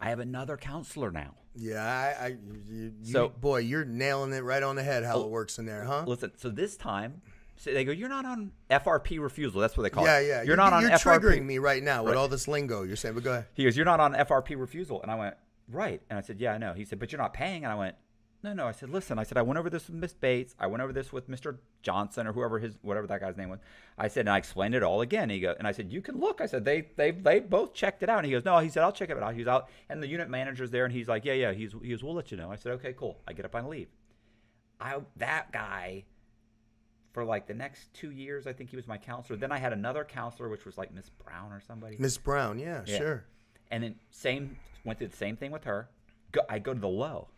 I have another counselor now. Yeah, I, I you, you, So- boy, you're nailing it right on the head. How it works in there, huh? Listen, so this time, so they go, you're not on FRP refusal. That's what they call Yeah, it. yeah. Yeah. You're not on You're FRP. triggering me right now with Right. all this lingo you're saying. But go ahead. He goes, You're not on FRP refusal. And I went, Right. And I said, Yeah, I know. He said, But you're not paying. And I went, No, no. I said, Listen, I said, I went over this with Miss Bates. I went over this with Mr. Johnson or whoever his, whatever that guy's name was. I said, and I explained it all again. He goes, and I said, You can look. I said, They, they, they both checked it out. And he goes, No, he said, I'll check it out. He's out. And the unit manager's there. And he's like, Yeah, yeah. He's, he goes, We'll let you know. I said, Okay, cool. I get up and leave. I, that guy, for like the next two years, I think he was my counselor. Then I had another counselor, which was like Miss Brown or somebody. Miss Brown, yeah, Yeah. sure. And then same went through the same thing with her. Go, I go to the low.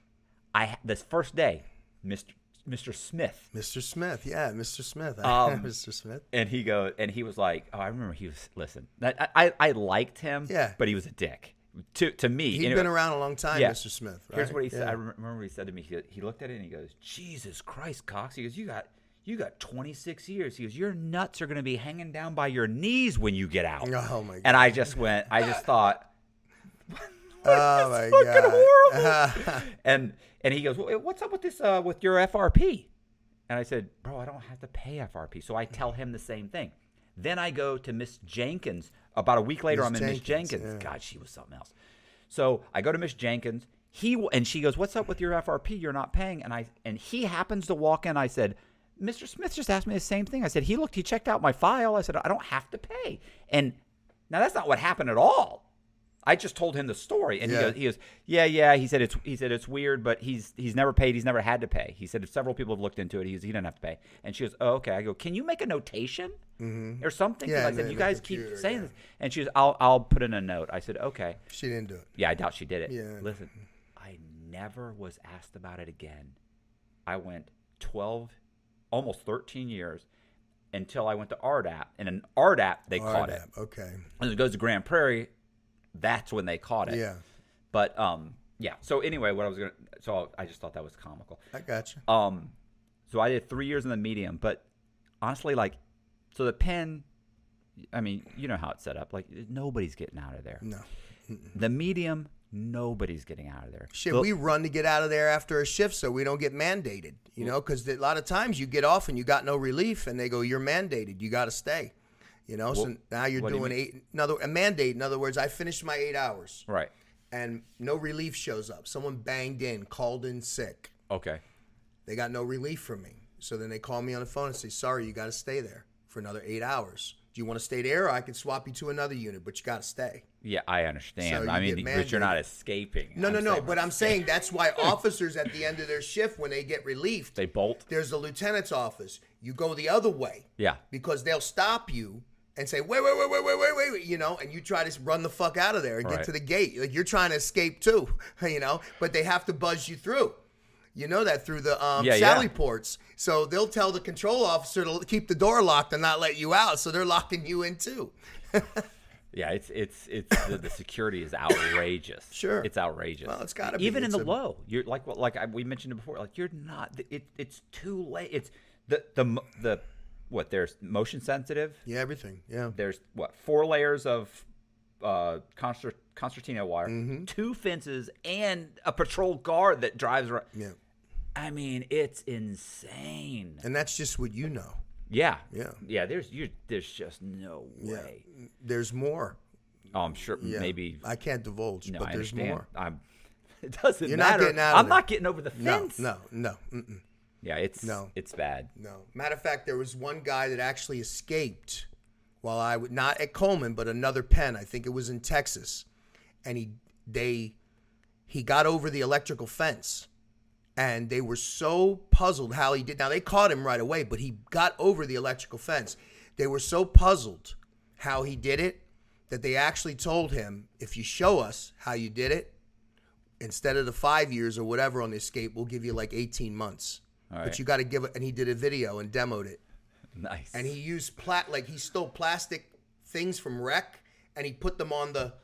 I this first day, Mr. Mr. Smith. Mr. Smith, yeah, Mr. Smith, Um, Mr. Smith. And he goes, and he was like, "Oh, I remember he was. Listen, I I, I liked him, Yeah. but he was a dick to to me. He'd Anyway, been around a long time, Yeah. Mr. Smith. Here's what he said. I remember what he said to me. He, he looked at it and he goes, "Jesus Christ, Cox." He goes, "You got you got 26 years." He goes, "Your nuts are going to be hanging down by your knees when you get out." Oh, my God. And I just went. I just thought, Oh my fucking god! horrible. and and he goes, well, "What's up with this uh, with your FRP?" And I said, "Bro, I don't have to pay FRP." So I tell him the same thing. Then I go to Miss Jenkins. About a week later, Miss I'm in Miss Jenkins, Jenkins. yeah. God, she was something else. So I go to Miss Jenkins. He and she goes, "What's up with your FRP? You're not paying." And I and he happens to walk in. I said, "Mr. Smith just asked me the same thing." I said, "He looked. He checked out my file." I said, "I don't have to pay." And now that's not what happened at all. I just told him the story, and Yeah. he goes, "He goes, yeah, yeah." He said it's he said it's weird, but he's he's never paid. He's never had to pay. He said several people have looked into it. He's he didn't have to pay. And she goes, "Oh, okay." I go, "Can you make a notation or something?" Mm-hmm. Yeah, I said, "You guys keep saying yeah. this," and she goes, "I'll I'll put in a note." I said, "Okay." She didn't do it. Yeah, I doubt she did it. Yeah. Listen, I never was asked about it again. I went 12, almost 13 years until I went to RDAP. And in RDAP, they caught it. Okay. And it goes to Grand Prairie, that's when they caught it. Yeah, But um, yeah. So anyway, what I was gonna, so I just thought that was comical. I got you. Um, so I did three years in the medium, but honestly, like, so the pen, I mean, you know how it's set up. Like, nobody's getting out of there. No. The medium, nobody's getting out of there. Shit, The- we run to get out of there after a shift so we don't get mandated. You know, because a lot of times you get off and you got no relief, and they go, "You're mandated. You got to stay." You know, so now you're what do you doing eight. Another a mandate. In other words, I finished my eight hours, right. and no relief shows up. Someone banged in, called in sick. Okay. They got no relief from me. So then they call me on the phone and say, "Sorry, you got to stay there for another eight hours. Do you want to stay there? I can swap you to another unit, but you got to stay. Yeah, I understand. So I mean, but you're not escaping. No, I'm no, no. But I'm saying that's why officers at the end of their shift, when they get relieved, they bolt. There's the lieutenant's office. You go the other way. Yeah. Because they'll stop you and say, wait, wait, wait, wait, wait, wait, wait, you know, and you try to run the fuck out of there and right. get to the gate. Like you're trying to escape too, you know, but they have to buzz you through. You know that through the um, Yeah, yeah. Sally ports. So they'll tell the control officer to keep the door locked and not let you out. So they're locking you in too. Yeah, it's it's it's the, the security is outrageous. Sure. it's outrageous. Well, it's gotta be. even in the a- low. You're like what like I, we mentioned it before. Like you're not. It, it's too late. It's the the the what? There's motion sensitive. Yeah, everything. Yeah. There's what four layers of uh concert, concertina wire, Mm-hmm. two fences, and a patrol guard that drives around. Yeah. I mean, it's insane. And that's just what you know. Yeah, Yeah. yeah. There's you. There's just no Yeah. way. There's more. Oh, I'm sure. Yeah. Maybe I can't divulge, No, but I there's understand. more. I'm. It doesn't You're not getting out of I'm there. not getting over the fence. no, no. Mm-mm. Yeah, it's No. it's bad. No. Matter of fact, there was one guy that actually escaped while I would not at Coleman, but another pen. I think it was in Texas, and he they he got over the electrical fence, and they were so puzzled how he did. Now they caught him right away, but he got over the electrical fence. They were so puzzled how he did it that they actually told him, "If you show us how you did it." Instead of the five years or whatever on the escape, we'll give you like 18 months. All But you got to give it. And he did a video and demoed it. Nice. And he used plat like he stole plastic things from rec and he put them on the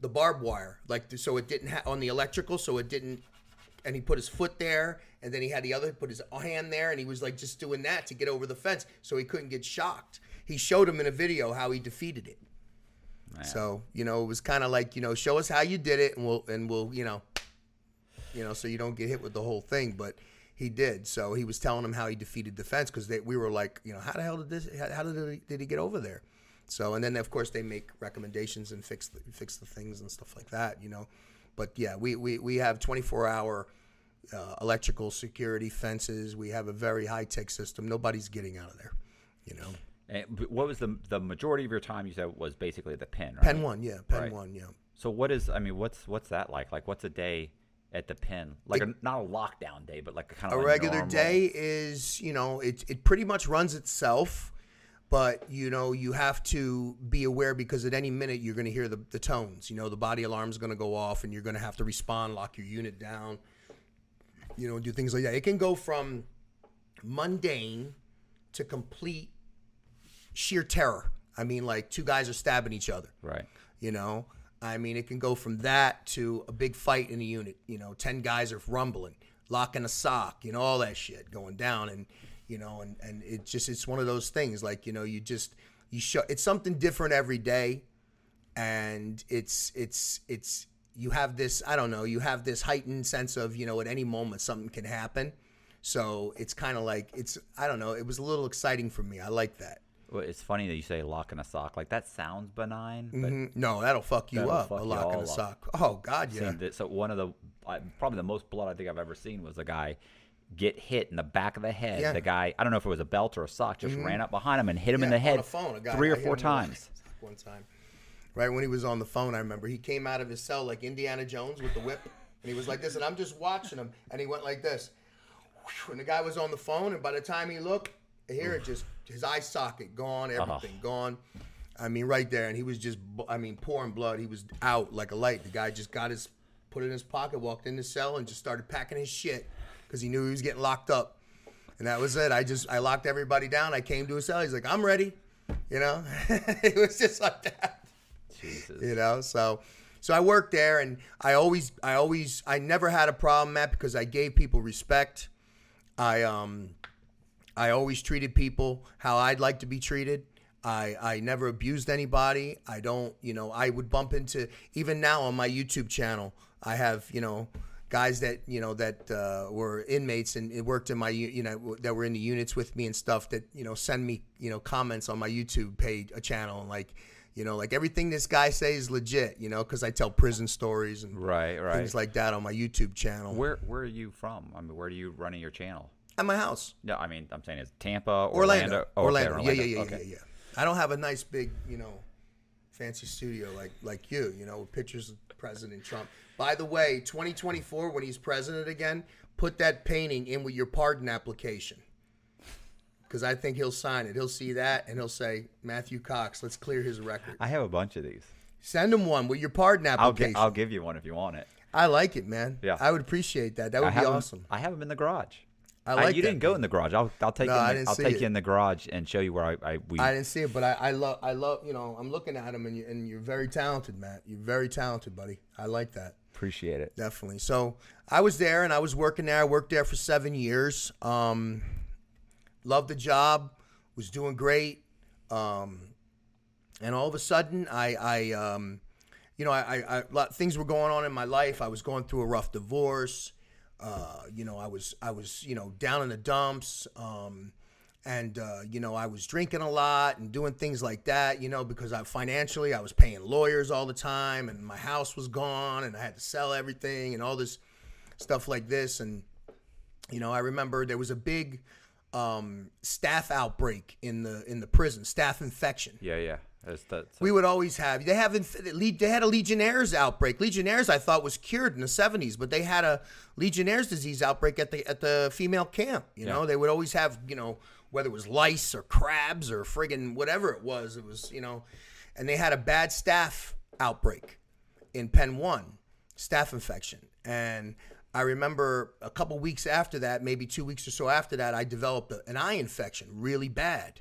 the barbed wire like so it didn't ha- on the electrical so it didn't. And he put his foot there, and then he had the other put his hand there, and he was like just doing that to get over the fence, so he couldn't get shocked. He showed him in a video how he defeated it. So you know, it was kind of like you know, show us how you did it, and we'll and we'll you know, you know, so you don't get hit with the whole thing. But he did. So he was telling him how he defeated the fence because we were like, you know, how the hell did this? How, how did he, did he get over there? So and then of course they make recommendations and fix the, fix the things and stuff like that. You know, but yeah, we we we have 24 hour. Uh, electrical security fences. We have a very high tech system. Nobody's getting out of there. You know, And what was the the majority of your time? You said was basically the pen. Right? Pen one, yeah, Pen Right. one, yeah. So what is? I mean, what's what's that like? Like, what's a day at the pen? Like, a, not a lockdown day, but like a kind of a of regular normal- day is you know it, it pretty much runs itself but you know you have to be aware because at any minute you're going to hear the, the tones you know the body alarm is going to go off and you're going to have to respond lock your unit down you know do things like that it can go from mundane to complete sheer terror. I mean, like two guys are stabbing each other. Right. You know, I mean, it can go from that to a big fight in a unit. You know, ten guys are rumbling, locking a sock, you know, all that shit going down, and you know, and and it just it's one of those things. Like you know, you just you show it's something different every day, and it's it's it's you have this I don't know you have this heightened sense of you know at any moment something can happen. So it's kind of like it's I don't know. It was a little exciting for me. I like that. Well, it's funny that you say lock in a sock. Like that sounds benign, but Mhm. No, that'll fuck you That'll up. fuck a lock in a up. sock. Oh God, yeah. that- so one of the I- probably the most blood I think I've ever seen was a guy get hit in the back of the head. Yeah. Mm-hmm. The guy I don't know if it was a belt or a sock just ran up behind him and hit him in the head on phone, three or four him in the- times. One time, right when he was on the phone, I remember he came out of his cell like Indiana Jones with the whip, and he was like this, and I'm just watching him, and he went like this, and the guy was on the phone, and by the time he looked, here it just his eye socket gone, everything gone. I mean, right there, and he was just, I mean, pouring blood. He was out like a light. The guy just got his, put it in his pocket, walked in the cell, and just started packing his shit because he knew he was getting locked up. And that was it. I just I locked everybody down. I came to his cell. He's like, I'm ready. You know, it was just like that. Jesus. You know, so so I worked there, and I always I always I never had a problem, Matt, because I gave people respect. I um I always treated people how I'd like to be treated. I, I never abused anybody. I don't, you know, I would bump into, even now on my YouTube channel, I have, you know, guys that, you know, that uh, were inmates and it worked in my, you know, that were in the units with me and stuff that, you know, send me, you know, comments on my YouTube page, a channel. And like, you know, like everything this guy says is legit, you know, because I tell prison stories and Right, right. things like that on my YouTube channel. Where where are you from? I mean, where are you running your channel? At my house. No, I mean, I'm saying it's Tampa, Orlando. Orlando. Oh, okay, Orlando. Yeah, yeah, yeah, Okay. yeah, yeah. I don't have a nice big, you know, fancy studio like like you, you know, with pictures of President Trump. By the way, 2024 when he's president again, put that painting in with your pardon application. Cuz I think he'll sign it. He'll see that and he'll say, "Matthew Cox, let's clear his record." I have a bunch of these. Send him one with your pardon I'll application. gi- I'll give you one if you want it. I like it, man. Yeah. I would appreciate that. That would be awesome. I have them in the garage. I like you that didn't go thing. in the garage. I'll I'll take No, you in I the, I'll take it. you in the garage and show you where I, I we I didn't see it, but I, I love, I love, you know, I'm looking at him, and, you, and you're very talented, Matt. You're very talented, buddy. I like that. Appreciate it. Definitely. So I was there and I was working there. I worked there for seven years. Um, loved the job. Was doing great. Um, and all of a sudden, I, I um, you know, I, I, I lot, things were going on in my life. I was going through a rough divorce. Uh, you know, I was, I was, you know, down in the dumps. Um, and uh, you know, I was drinking a lot and doing things like that. You know, because I financially, I was paying lawyers all the time, and my house was gone, and I had to sell everything, and all this stuff like this. And you know, I remember there was a big um, staph outbreak in the in the prison, staph infection. Yeah, yeah. That's, that's, We would always have. They have. They had a Legionnaires outbreak. Legionnaires, I thought, was cured in the '70s, but they had a Legionnaires disease outbreak at the at the female camp. You know, they would always have. You know, whether it was lice or crabs or friggin' whatever it was, it was. You know, and they had a bad staph outbreak in Pen One, staph infection, and I remember a couple weeks after that, maybe two weeks or so after that, I developed an eye infection, really bad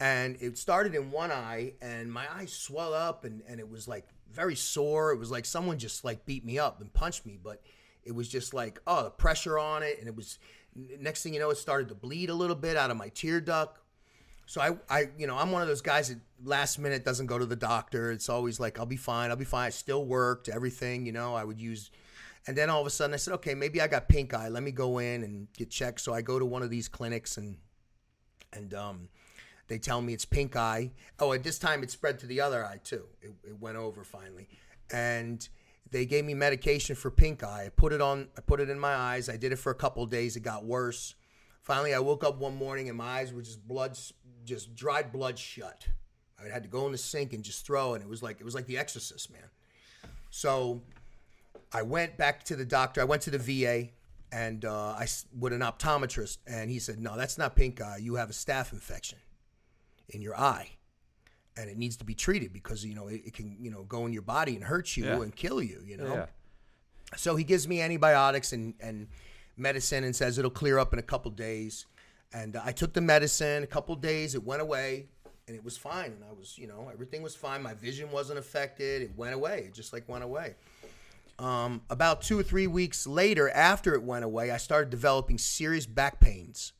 and it started in one eye and my eye swelled up and, and it was like very sore it was like someone just like beat me up and punched me but it was just like oh the pressure on it and it was next thing you know it started to bleed a little bit out of my tear duct. So I, I you know i'm one of those guys that last minute doesn't go to the doctor. It's always like i'll be fine i'll be fine. I still worked everything you know i would use and then all of a sudden i said okay maybe i got pink eye. Let me go in and get checked. So i go to one of these clinics and and um, they tell me it's pink eye. Oh, at this time it spread to the other eye too. It, it went over finally, and they gave me medication for pink eye. I put it on. I put it in my eyes. I did it for a couple days. It got worse. Finally, I woke up one morning and my eyes were just blood, just dried blood shut. I had to go in the sink and just throw, and it was like it was like The Exorcist, man. So I went back to the doctor. I went to the VA and uh, I with an optometrist, and he said, "No, that's not pink eye. You have a staph infection in your eye, and it needs to be treated because you know it, it can you know go in your body and hurt you Yeah. and kill you. You know." yeah. So he gives me antibiotics and, and medicine and says it'll clear up in a couple days. And I took the medicine. A couple days, it went away, and it was fine. And I was, you know, everything was fine. My vision wasn't affected. It went away. It just like went away. Um, about two or three weeks later, after it went away, I started developing serious back pains.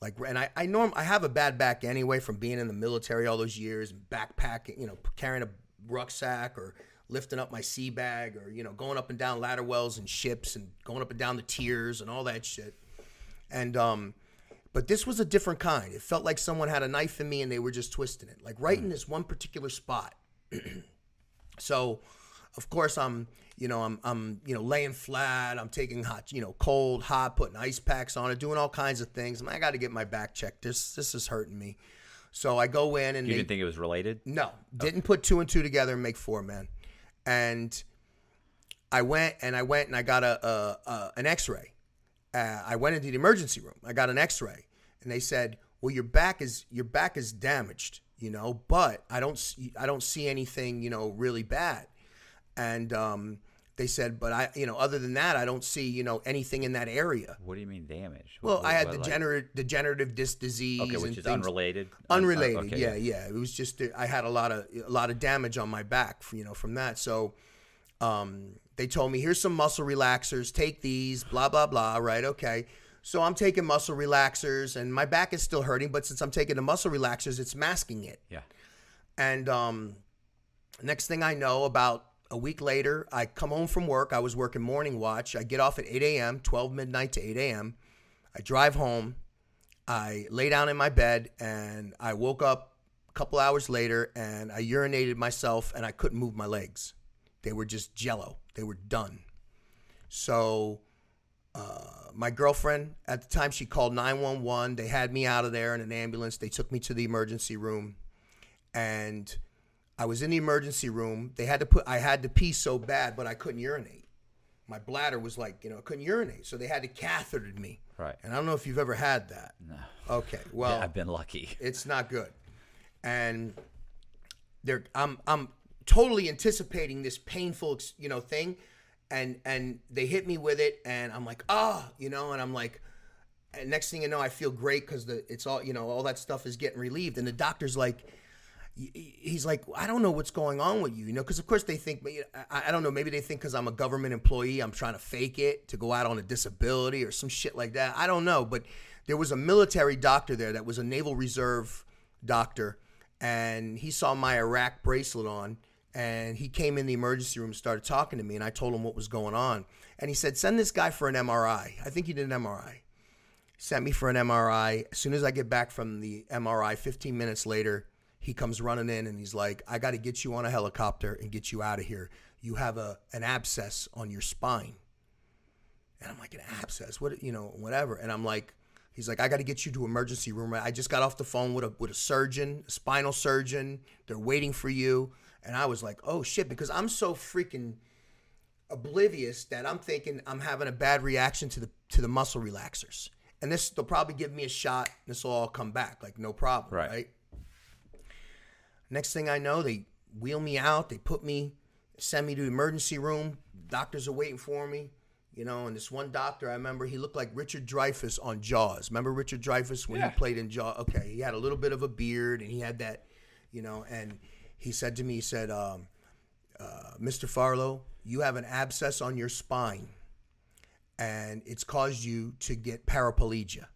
Like, and I, I norm, I have a bad back anyway from being in the military all those years, and backpacking, you know, carrying a rucksack or lifting up my sea bag or you know going up and down ladder wells and ships and going up and down the tiers and all that shit. And um, but this was a different kind. It felt like someone had a knife in me and they were just twisting it, like right in this one particular spot. so, of course, I'm you know I'm I'm you know laying flat. I'm taking hot you know cold hot, putting ice packs on it, doing all kinds of things. I got to get my back checked. This this is hurting me. So I go in and You they, didn't think it was related? no, didn't put two and two together and make four, man. And I went and I went and I got a, a, a an X-ray. Uh, I went into the emergency room. I got an X-ray, and they said, "Well, your back is your back is damaged, you know, but I don't see, I don't see anything, you know, really bad." And um, they said, "But I, you know, other than that, I don't see, you know, anything in that area." What do you mean damage? Well, What- I had what, like- degenerative degenerative disc disease Okay, which is things- unrelated. Un- unrelated okay, yeah, yeah it was just i had a lot of a lot of damage on my back you know from that so um they told me here's some muscle relaxers take these blah blah blah right okay so i'm taking muscle relaxers and my back is still hurting but since i'm taking the muscle relaxers it's masking it Yeah. and um, next thing I know, about a week later, I come home from work. I was working morning watch. I get off at 8 a.m., 12 midnight to 8 a.m. I drive home. I lay down in my bed and I woke up a couple hours later and I urinated myself and I couldn't move my legs. They were just jello, they were done. So uh, my girlfriend at the time she called 911 they had me out of there in an ambulance they took me to the emergency room and I was in the emergency room. They had to put I had to pee so bad, but I couldn't urinate. My bladder was like, you know, I couldn't urinate. So they had to cathetered me. Right. And I don't know if you've ever had that. No. Okay. Well, Yeah, I've been lucky. it's not good. And they're I'm I'm totally anticipating this painful, you know, thing and and they hit me with it and I'm like, "Ah," you know, and I'm like and next thing you know, I feel great cuz the it's all, you know, all that stuff is getting relieved and the doctor's like he's like, I don't know what's going on with you, you know, because of course they think, I, don't know, maybe they think because I'm a government employee, I'm trying to fake it to go out on a disability or some shit like that. I don't know, but there was a military doctor there that was a Naval Reserve doctor, and he saw my Iraq bracelet on, and he came in the emergency room, started talking to me, and I told him what was going on, and he said, send this guy for an MRI. I think he did an MRI sent me for an MRI. As soon as I get back from the MRI, 15 minutes later, he comes running in and he's like, I got to get you on a helicopter and get you out of here. You have a an abscess on your spine. And I'm like, an abscess? What, you know, whatever. And I'm like, he's like, I got to get you to emergency room. I just got off the phone with a with a surgeon, a spinal surgeon. They're waiting for you. And I was like, oh shit, because I'm so freaking oblivious that I'm thinking I'm having a bad reaction to the to the muscle relaxers. And this they'll probably give me a shot. And this will all come back like no problem, Right. right? Next thing I know, they wheel me out. They put me, send me to the emergency room. Doctors are waiting for me, you know. And this one doctor, I remember, he looked like Richard Dreyfuss on Jaws. Remember Richard Dreyfuss when Yeah. he played in Jaws? Okay, he had a little bit of a beard, and he had that, you know. And he said to me, he said, um, uh, "Mr. Farlow, you have an abscess on your spine, and it's caused you to get paraplegia,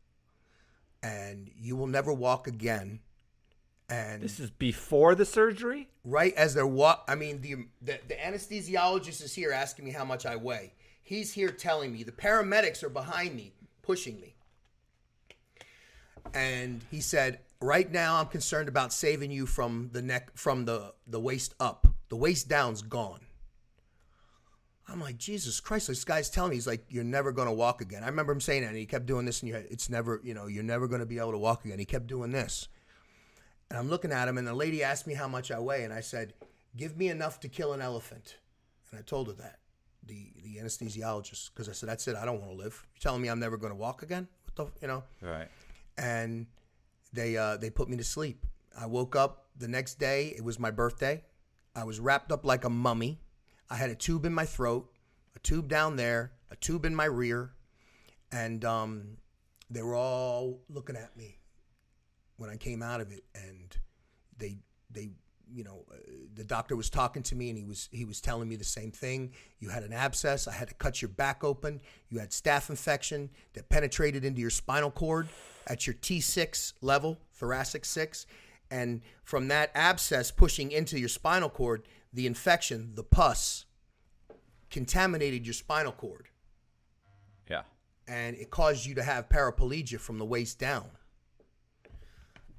and you will never walk again." And This is before the surgery? right as they're what i mean the, the the anesthesiologist is here asking me how much i weigh. He's here telling me the paramedics are behind me pushing me. And he said right now i'm concerned about saving you from the neck from the the waist up. The waist down's gone. I'm like jesus christ. This guy's telling me he's like you're never going to walk again. I remember him saying that and he kept doing this in your head it's never you know you're never going to be able to walk again. He kept doing this and I'm looking at him, and the lady asked me how much I weigh, and I said, "Give me enough to kill an elephant." And I told her that, the the anesthesiologist, because I said, "That's it. I don't want to live. You're telling me I'm never going to walk again? What the, you know?" Right. And they uh, they put me to sleep. I woke up the next day. It was my birthday. I was wrapped up like a mummy. I had a tube in my throat, a tube down there, a tube in my rear, and um, they were all looking at me when I came out of it, and they they you know uh, the doctor was talking to me and he was he was telling me the same thing. You had an abscess. I had to cut your back open. You had staph infection that penetrated into your spinal cord at your T6 level, thoracic six, and from that abscess pushing into your spinal cord, the infection, the pus, contaminated your spinal cord Yeah. and it caused you to have paraplegia from the waist down.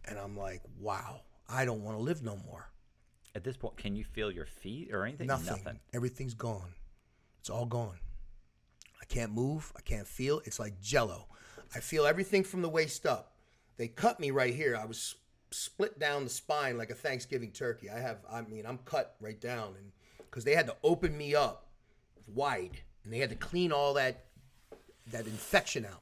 And I'm like, wow, I don't want to live no more. At this point, can you feel your feet or anything? Nothing. Everything's gone. It's all gone. I can't move. I can't feel. It's like jello. I feel everything from the waist up. They cut me right here. I was split down the spine like a Thanksgiving turkey. I have, I mean, I'm cut right down, and because they had to open me up wide, and they had to clean all that that infection out.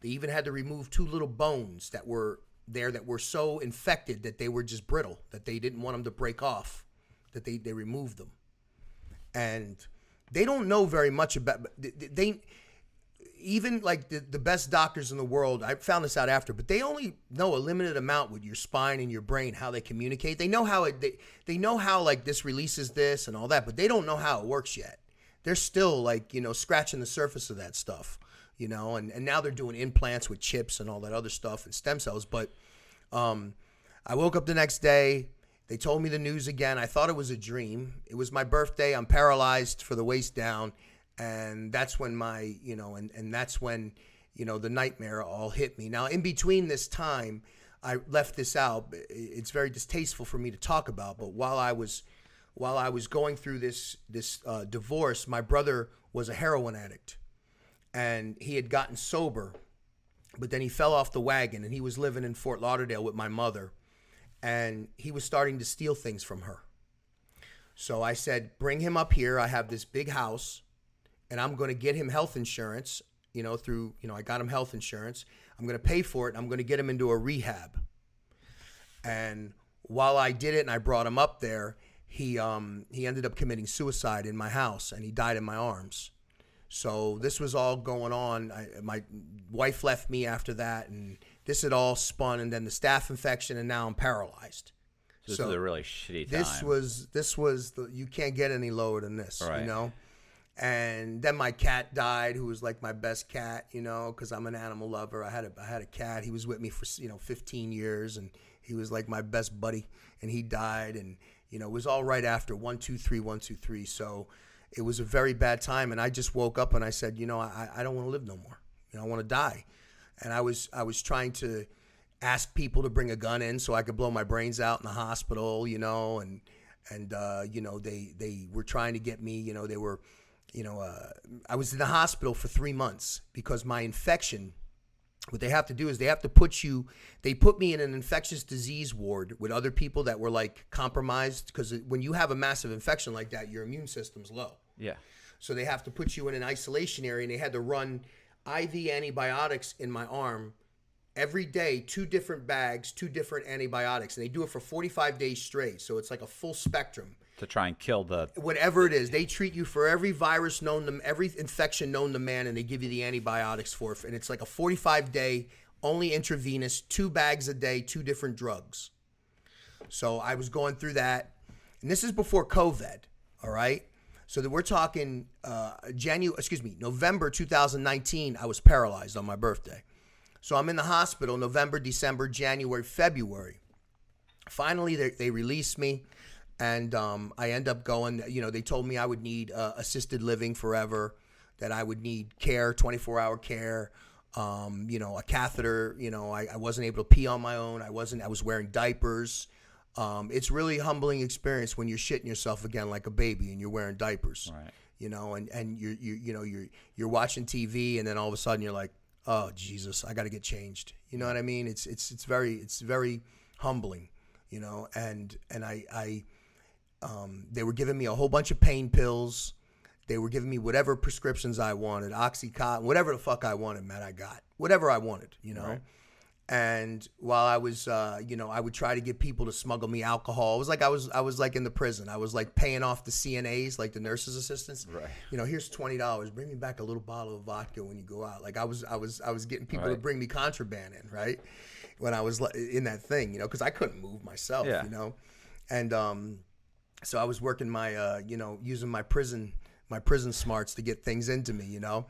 They even had to remove two little bones that were there that were so infected that they were just brittle, that they didn't want them to break off, that they, they removed them. And they don't know very much about they, even like the, the best doctors in the world, I found this out after, but they only know a limited amount with your spine and your brain, how they communicate. They know how it they, they know how like this releases this and all that, but they don't know how it works yet. They're still like, you know, scratching the surface of that stuff, you know, and, and now they're doing implants with chips and all that other stuff and stem cells. But um I woke up the next day. They told me the news again. I thought it was a dream. It was my birthday. I'm paralyzed for the waist down. And that's when my, you know, and, and that's when, you know, the nightmare all hit me. Now, in between this time, I left this out. It's very distasteful for me to talk about, but while I was while I was going through this this uh, divorce, my brother was a heroin addict, and he had gotten sober, but then he fell off the wagon, and he was living in Fort Lauderdale with my mother, and he was starting to steal things from her. So I said, "Bring him up here. I have this big house, and I'm going to get him health insurance. You know, through you know, I got him health insurance. I'm going to pay for it. I'm going to get him into a rehab." And while I did it, and I brought him up there, he um he ended up committing suicide in my house, and he died in my arms. So this was all going on. I, my wife left me after that, and this had all spun, and then the staph infection, and now I'm paralyzed. So this was a really shitty time. This was this was the you can't get any lower than this, Right. you know. And then my cat died, who was like my best cat, you know, because I'm an animal lover. I had a I had a cat. He was with me for you know 15 years, and he was like my best buddy. And he died, and you know it was all right after one two three one two three. So it was a very bad time, and I just woke up and I said, you know, I I don't want to live no more. You know, I want to die. And I was I was trying to ask people to bring a gun in so I could blow my brains out in the hospital, you know, and and uh, you know they they were trying to get me, you know, they were, you know, uh, I was in the hospital for three months because my infection. What they have to do is they have to put you. They put me in an infectious disease ward with other people that were like compromised because when you have a massive infection like that, your immune system's low. Yeah. So they have to put you in an isolation area, and they had to run IV antibiotics in my arm every day, two different bags, two different antibiotics, and they do it for 45 days straight. So it's like a full spectrum. To try and kill the Whatever it is, they treat you for every virus known to every infection known to man, and they give you the antibiotics for it. And it's like a 45 day, only intravenous, two bags a day, two different drugs. So I was going through that, and this is before COVID. All right, so that we're talking uh, January, excuse me, November 2019. I was paralyzed on my birthday, so I'm in the hospital November, December, January, February. Finally, they, they released me, and um, I end up going. You know, they told me I would need uh, assisted living forever, that I would need care, 24 hour care. Um, you know, a catheter. You know, I, I wasn't able to pee on my own. I wasn't. I was wearing diapers. Um, it's really a humbling experience when you're shitting yourself again like a baby and you're wearing diapers. Right. You know, and and you're you you know you're you're watching TV and then all of a sudden you're like, oh Jesus, I got to get changed. You know what I mean? It's it's it's very it's very humbling. You know, and and I I um, they were giving me a whole bunch of pain pills. They were giving me whatever prescriptions I wanted, OxyContin, whatever the fuck I wanted, man, I got. Whatever I wanted, you know. And while I was, uh, you know, I would try to get people to smuggle me alcohol. It was like I was, I was like in the prison. I was like paying off the CNAs, like the nurses' assistants. Right. You know, here's twenty dollars. Bring me back a little bottle of vodka when you go out. Like I was, I was, I was getting people to bring me contraband in, right? When I was in that thing, you know, because I couldn't move myself, Yeah. you know, and um, so I was working my, uh, you know, using my prison, my prison smarts to get things into me, you know,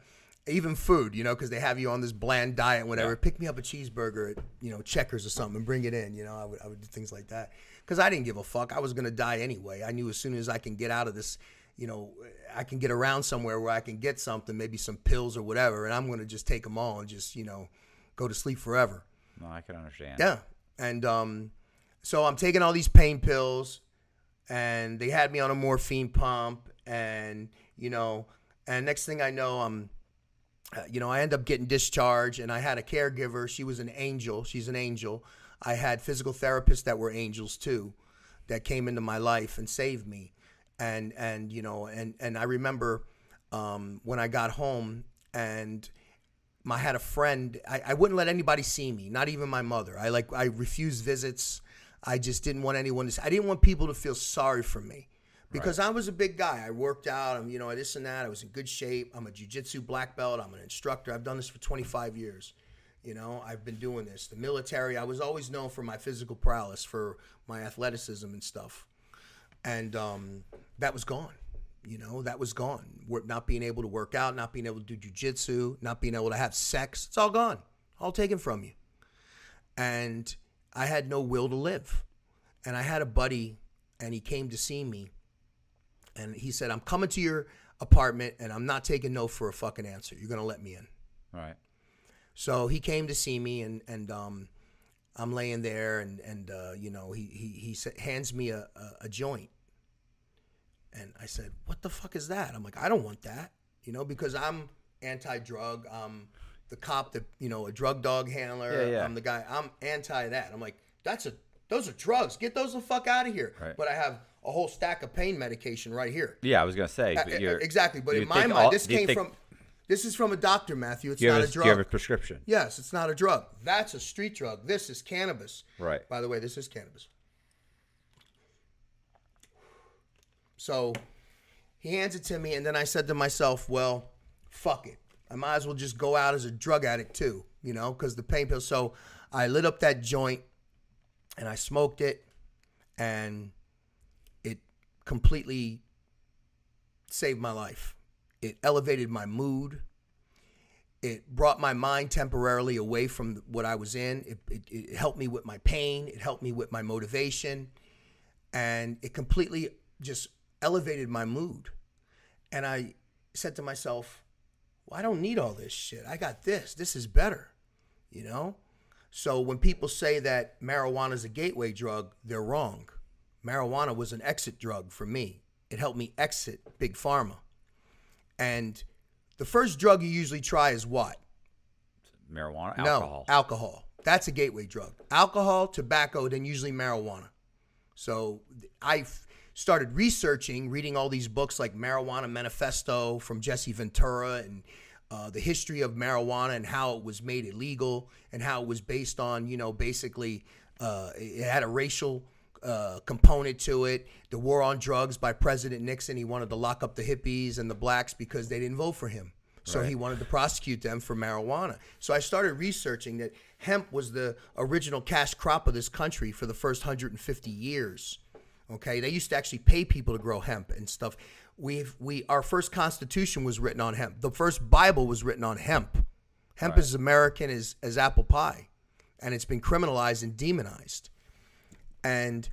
even food, you know, because they have you on this bland diet, whatever. Pick me up a cheeseburger at, you know, Checkers or something and bring it in, you know. I would, I would do things like that because I didn't give a fuck. I was gonna die anyway. I knew as soon as I can get out of this, you know, I can get around somewhere where I can get something, maybe some pills or whatever, and I'm gonna just take them all and just, you know, go to sleep forever. No, I can understand. Yeah. And um, so I'm taking all these pain pills, and they had me on a morphine pump, and you know, and next thing I know, I'm, uh, you know, I end up getting discharged, and I had a caregiver. She was an angel. She's an angel. I had physical therapists that were angels too, that came into my life and saved me, and and you know, and and I remember um, when I got home and. I had a friend. I, I wouldn't let anybody see me, not even my mother. I like I refused visits. I just didn't want anyone to. I didn't want people to feel sorry for me because I was a big guy. I worked out. I'm you know this and that. I was in good shape. I'm a jujitsu black belt. I'm an instructor. I've done this for 25 years. You know I've been doing this. The military. I was always known for my physical prowess, for my athleticism and stuff, and um, that was gone. You know, that was gone. Not being able to work out, not being able to do jujitsu, not being able to have sex. It's all gone. All taken from you. And I had no will to live. And I had a buddy, and he came to see me. And he said, I'm coming to your apartment, and I'm not taking no for a fucking answer. You're going to let me in. All right. So he came to see me, and and um, I'm laying there, and and uh, you know he he he hands me a, a a joint, and I said, "What the fuck is that?" I'm like, "I don't want that," you know, because I'm anti-drug. I'm the cop that you know a drug dog handler. Yeah, yeah. I'm the guy. I'm anti that. I'm like, that's a those are drugs. Get those the fuck out of here. Right. But I have a whole stack of pain medication right here. Yeah, I was gonna say. But you're, exactly. But in my mind, all- this came think- from. This is from a doctor, Matthew. It's not have a drug. you have a prescription? Yes, it's not a drug. That's a street drug. This is cannabis. Right. By the way, this is cannabis. So he hands it to me, and then I said to myself, well, fuck it. I might as well just go out as a drug addict too, you know, because the pain pill. So I lit up that joint and I smoked it, and completely saved my life. It elevated my mood it brought my mind temporarily away from what I was in. It, it, it helped me with my pain. It helped me with my motivation. And it completely just elevated my mood. And I said to myself, well, I don't need all this shit. I got this. This is better, you know? So when people say that marijuana is a gateway drug, they're wrong. Marijuana was an exit drug for me. It helped me exit big pharma. And the first drug you usually try is what? Marijuana, No, alcohol. alcohol. That's a gateway drug. Alcohol, tobacco, then usually marijuana. So I started researching, reading all these books like Marijuana Manifesto from Jesse Ventura and uh, the history of marijuana and how it was made illegal and how it was based on, you know, basically uh, it had a racial uh, component to it. The war on drugs by President Nixon. He wanted to lock up the hippies and the blacks because they didn't vote for him. So he wanted to prosecute them for marijuana. So I started researching that hemp was the original cash crop of this country for the first 150 years. Okay, they used to actually pay people to grow hemp and stuff. We've we our first constitution was written on hemp. The first Bible was written on hemp. Hemp is as American as as apple pie, and it's been criminalized and demonized. And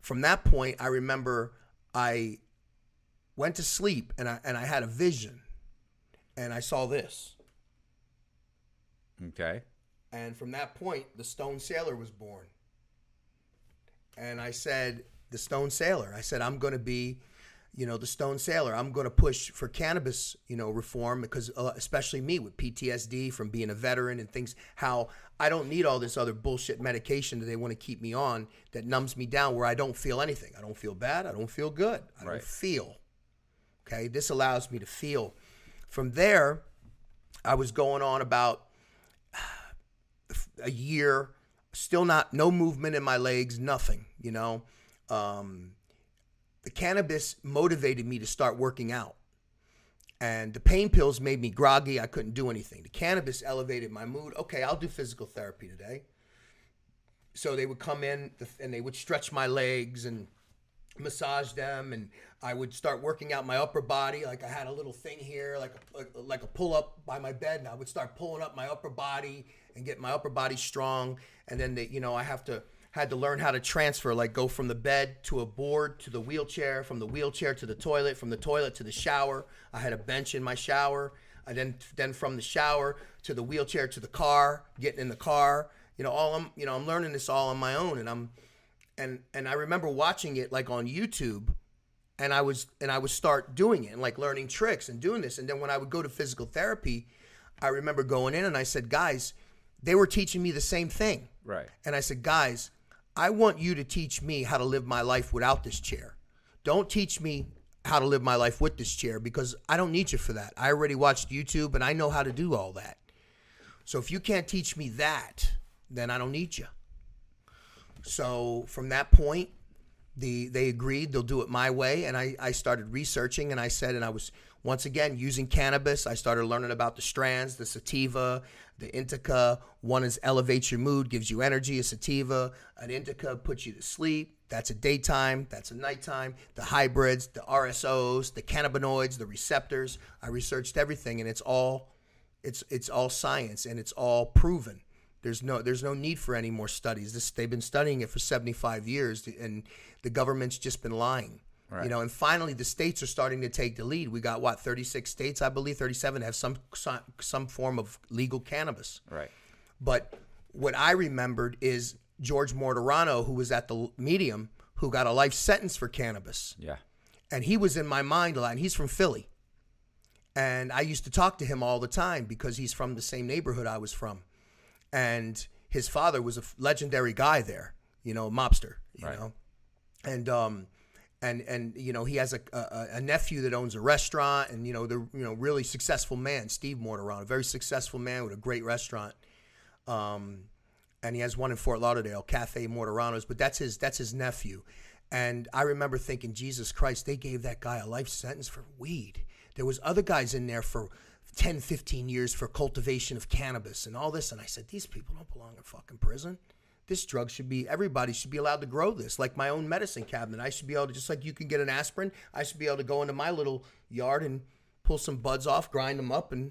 from that point, I remember I went to sleep and I and I had a vision, and I saw this. okay. And from that point, the Stoned Sailor was born. And I said, the Stoned Sailor. I said, I'm going to be, you know, the Stoned Sailor. I'm going to push for cannabis, you know, reform because, uh, especially me with PTSD from being a veteran and things, how I don't need all this other bullshit medication that they want to keep me on that numbs me down where I don't feel anything. I don't feel bad. I don't feel good. I don't feel. Okay. This allows me to feel. From there, I was going on about a year, still not no movement in my legs, nothing. You know, um, the cannabis motivated me to start working out. And the pain pills made me groggy. I couldn't do anything. The cannabis elevated my mood. Okay, I'll do physical therapy today. So they would come in and they would stretch my legs and massage them and I would start working out my upper body like I had a little thing here like a, like, a pull up by my bed and I would start pulling up my upper body and get my upper body strong and then they, you know I have to had to learn how to transfer like go from the bed to a board to the wheelchair from the wheelchair to the toilet from the toilet to the shower. I had a bench in my shower. I then then from the shower to the wheelchair to the car getting in the car. You know all I'm you know I'm learning this all on my own and I'm and and I remember watching it like on YouTube and I was and I would start doing it and like learning tricks and doing this. And then when I would go to physical therapy I remember going in and I said guys they were teaching me the same thing. Right. and I said guys I want you to teach me how to live my life without this chair. Don't teach me how to live my life with this chair because I don't need you for that. I already watched YouTube and I know how to do all that. So if you can't teach me that then I don't need you. So from that point, the they agreed they'll do it my way, and I I started researching, and I said, and I was once again using cannabis. I started learning about the strands, the sativa, the indica. One is elevates your mood, gives you energy. A sativa, an indica puts you to sleep. That's a daytime. That's a nighttime. The hybrids, the RSOs, the cannabinoids, the receptors. I researched everything, and it's all it's it's all science, and it's all proven. There's no there's no need for any more studies. This they've been studying it for 75 years, and the government's just been lying. Right. You know, and finally the states are starting to take the lead. We got what 36 states, I believe, 37 have some some, form of legal cannabis. Right. But what I remembered is George Martorano, who was at the Medium, who got a life sentence for cannabis Yeah. and he was in my mind a lot. And he's from Philly, and I used to talk to him all the time because he's from the same neighborhood I was from, and his father was a legendary guy there, you know, a mobster, you Right. know, and um, and and you know he has a, a a nephew that owns a restaurant, and you know the you know really successful man, Steve Martorano, a very successful man with a great restaurant. Um, and he has one in Fort Lauderdale, Cafe Martorano's, but that's his that's his nephew. And I remember thinking, Jesus Christ, they gave that guy a life sentence for weed. There was other guys in there for 10, 15 years for cultivation of cannabis and all this. And I said, these people don't belong in fucking prison. This drug should be everybody should be allowed to grow this, like my own medicine cabinet. I should be able to just like you can get an aspirin. I should be able to go into my little yard and pull some buds off, grind them up, and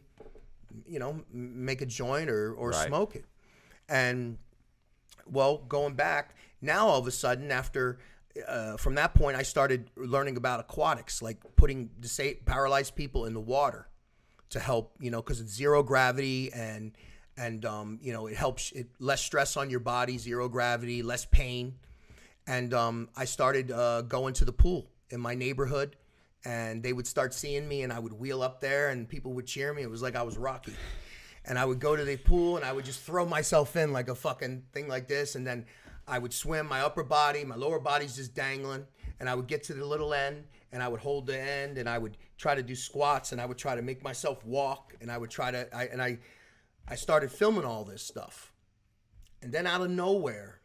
you know make a joint or or Right. smoke it. And well, going back now, all of a sudden, after uh, from that point, I started learning about aquatics, like putting disa- paralyzed people in the water to help, you know, because it's zero gravity and and um, you know it helps it less stress on your body, zero gravity, less pain. And um, I started uh, going to the pool in my neighborhood, and they would start seeing me, and I would wheel up there, and people would cheer me. It was like I was Rocky and I would go to the pool and I would just throw myself in like a fucking thing like this, and then I would swim my upper body, my lower body's just dangling, and I would get to the little end and I would hold the end and I would try to do squats and I would try to make myself walk and I would try to I and I I started filming all this stuff. And then out of nowhere,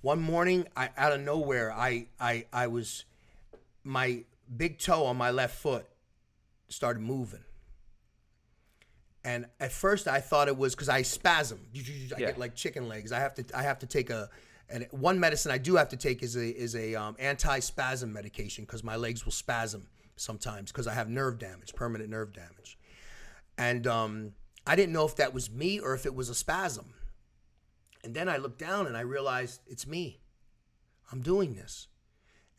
one morning, I out of nowhere, I I I was my big toe on my left foot started moving. And at first, I thought it was because I spasm. I Yeah. get like chicken legs. I have to. I have to take a. And one medicine I do have to take is a is a um, anti-spasm medication because my legs will spasm sometimes because I have nerve damage, permanent nerve damage. And um, I didn't know if that was me or if it was a spasm. And then I looked down and I realized it's me. I'm doing this.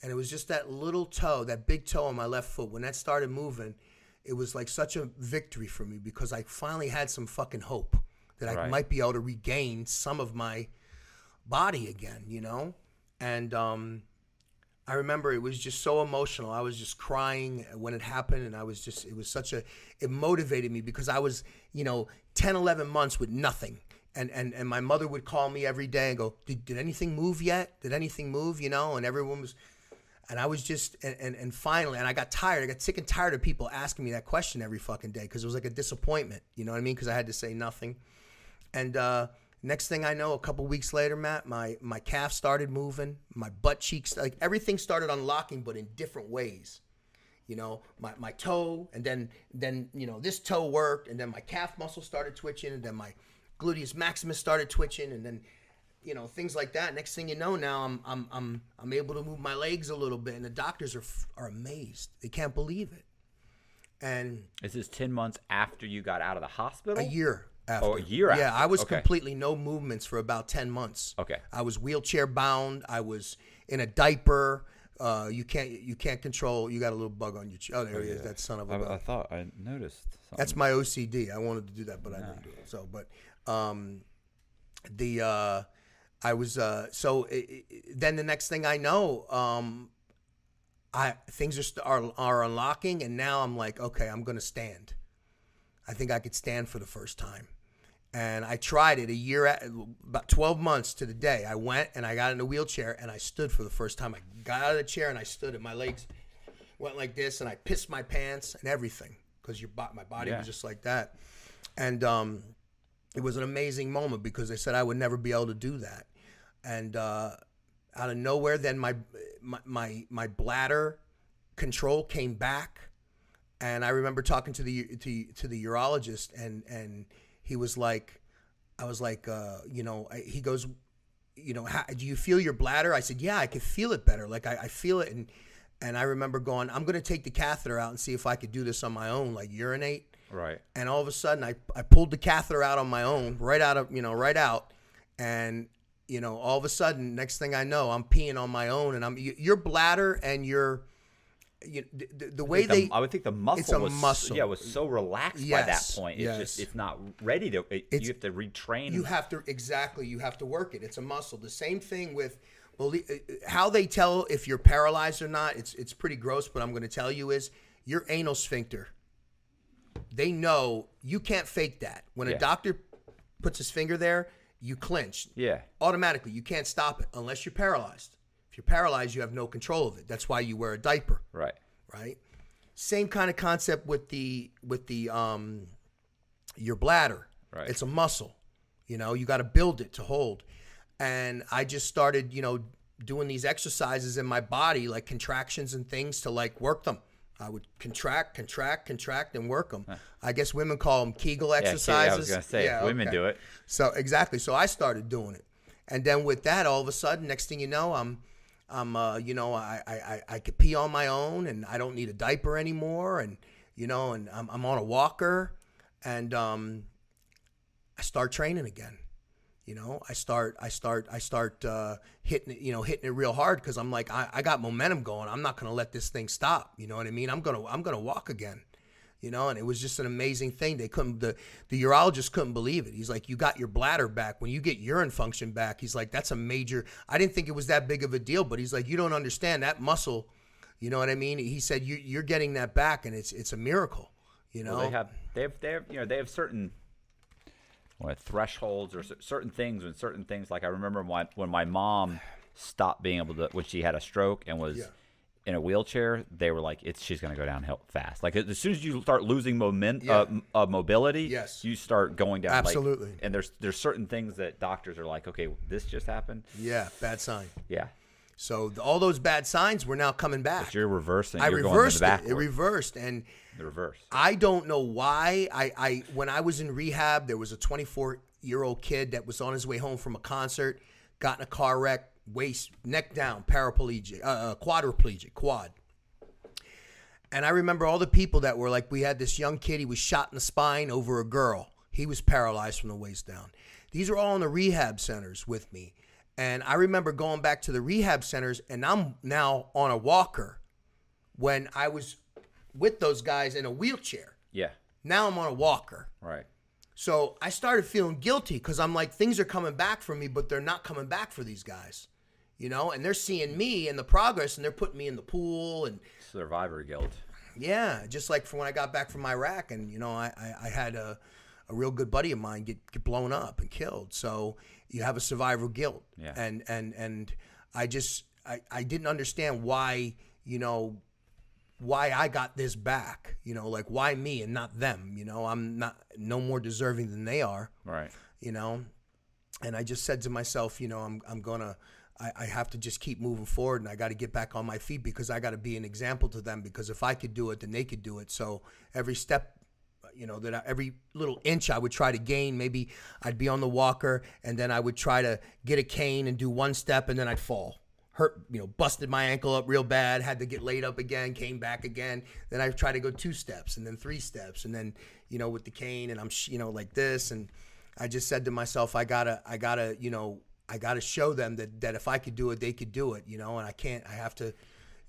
And it was just that little toe, that big toe on my left foot. When that started moving, it was like such a victory for me because I finally had some fucking hope that I Right. might be able to regain some of my body again, you know? And um, I remember it was just so emotional. I was just crying when it happened. And I was just, it was such a, it motivated me because I was, you know, 10, 11 months with nothing. And, and, and my mother would call me every day and go, did, did anything move yet? Did anything move? You know, and everyone was, and I was just, and, and, and finally, and I got tired. I got sick and tired of people asking me that question every fucking day because it was like a disappointment. You know what I mean? Because I had to say nothing. And uh, next thing I know, a couple weeks later, Matt, my my calf started moving, my butt cheeks, like everything started unlocking, but in different ways. You know, my, my toe, and then then you know this toe worked, and then my calf muscle started twitching, and then my gluteus maximus started twitching, and then you know things like that. Next thing you know, now I'm I'm I'm I'm able to move my legs a little bit, and the doctors are are amazed. They can't believe it. And this Is ten months after you got out of the hospital? a year after. Oh, a year Yeah, after. I was Okay. completely no movements for about ten months. Okay. I was wheelchair bound. I was in a diaper. Uh, you can't you can't control. You got a little bug on your. Ch- oh, there he is. That son of a. I, thought I noticed. Something. That's my OCD. I wanted to do that, but I didn't do it. So, but um, the uh, I was uh, so i i then the next thing I know, um, I things are, are are unlocking, and now I'm like, okay, I'm gonna stand. I think I could stand for the first time, and I tried it a year, at, about 12 months to the day. I went and I got in a wheelchair and I stood for the first time. I got out of the chair and I stood, and my legs went like this, and I pissed my pants and everything because your my body Yeah. was just like that, and um, it was an amazing moment because they said I would never be able to do that, and uh, out of nowhere, then my my my, my bladder control came back and I remember talking to the to, to the urologist, and and he was like, I was like, uh, you know, I, he goes, you know, how, do you feel your bladder? I said, yeah, I could feel it better. Like I, I feel it, and and I remember going, I'm gonna take the catheter out and see if I could do this on my own, like urinate. right. And all of a sudden, I, I pulled the catheter out on my own, right out of you know, right out, and you know, all of a sudden, next thing I know, I'm peeing on my own, and I'm your bladder and your you, the, the, the way think they I would think the muscle it's a was muscle. yeah was so relaxed by that point. It's yes. just it's not ready to. It, you have to retrain. You have to exactly. You have to work it. It's a muscle. The same thing with belie- uh, how they tell if you're paralyzed or not. It's it's pretty gross, but I'm going to tell you is your anal sphincter. They know you can't fake that. When Yeah. a doctor puts his finger there, you clinch. yeah. Automatically, you can't stop it unless you're paralyzed. If you're paralyzed, you have no control of it. That's why you wear a diaper Right. right? Same kind of concept with the with the um your bladder. Right. It's a muscle. You know, you got to build it to hold. And I just started, you know, doing these exercises in my body like contractions and things to like work them. I would contract, contract, contract, and work them. I guess women call them Kegel Yeah, exercises. I was gonna say Yeah, women okay. do it. So exactly. So I started doing it, and then with that, all of a sudden, next thing you know, I'm, I'm, uh, you know, I, I, I, could pee on my own, and I don't need a diaper anymore, and you know, and I'm, I'm on a walker, and um, I start training again. You know, I start, I start, I start uh, hitting it, you know, hitting it real hard because I'm like, I, I got momentum going. I'm not gonna let this thing stop. You know what I mean? I'm gonna, I'm gonna walk again you know and it was just an amazing thing. They couldn't the the urologist couldn't believe it. He's like you got your bladder back. When you get urine function back he's like that's a major i didn't think it was that big of a deal but he's like you don't understand that muscle you know what i mean? He said you, you're getting that back and it's it's a miracle you know? Well, they have they have they have you know they have certain what, thresholds or certain things when certain things. Like I remember when when my mom stopped being able to when she had a stroke and was Yeah. In a wheelchair they were like it's she's going to go downhill fast like as soon as you start losing moment Yeah. uh, uh, mobility Yes. you start going down like- Absolutely. and there's there's certain things that doctors are like okay this just happened yeah bad sign yeah so the, all those bad signs were now coming back but you're reversing i you're reversed it it reversed and the reverse I don't know why. I, I when I was in rehab, there was a 24 year old kid that was on his way home from a concert, got in a car wreck, waist neck down, paraplegic, uh, uh, quadriplegic, quad. And I remember all the people that were like, we had this young kid, he was shot in the spine over a girl. He was paralyzed from the waist down. These are all in the rehab centers with me. And I remember going back to the rehab centers, and I'm now on a walker when I was with those guys in a wheelchair. yeah Now I'm on a walker. right So I started feeling guilty because I'm like, things are coming back for me, but they're not coming back for these guys. You know, and they're seeing me and the progress and they're putting me in the pool and survivor guilt yeah, just like from when I got back from Iraq and you know, I, I, I had a, a real good buddy of mine get, get blown up and killed. So you have a survivor guilt. Yeah. And and and I just I, I didn't understand why, you know, why I got this back. You know, like why me and not them. You know, I'm not no more deserving than they are. right you know. And I just said to myself, you know, I'm I'm gonna. I, I have to just keep moving forward and I got to get back on my feet because I got to be an example to them because if I could do it, then they could do it. So every step you know that I, every little inch I would try to gain. Maybe I'd be on the walker and then I would try to get a cane and do one step and then I'd fall. Hurt, you know, busted my ankle up real bad. Had to get laid up again. Came back again. Then I tried to go two steps and then three steps and then you know with the cane and I'm you know like this and I just said to myself I gotta I gotta you know I gotta show them that that if I could do it they could do it you know and I can't I have to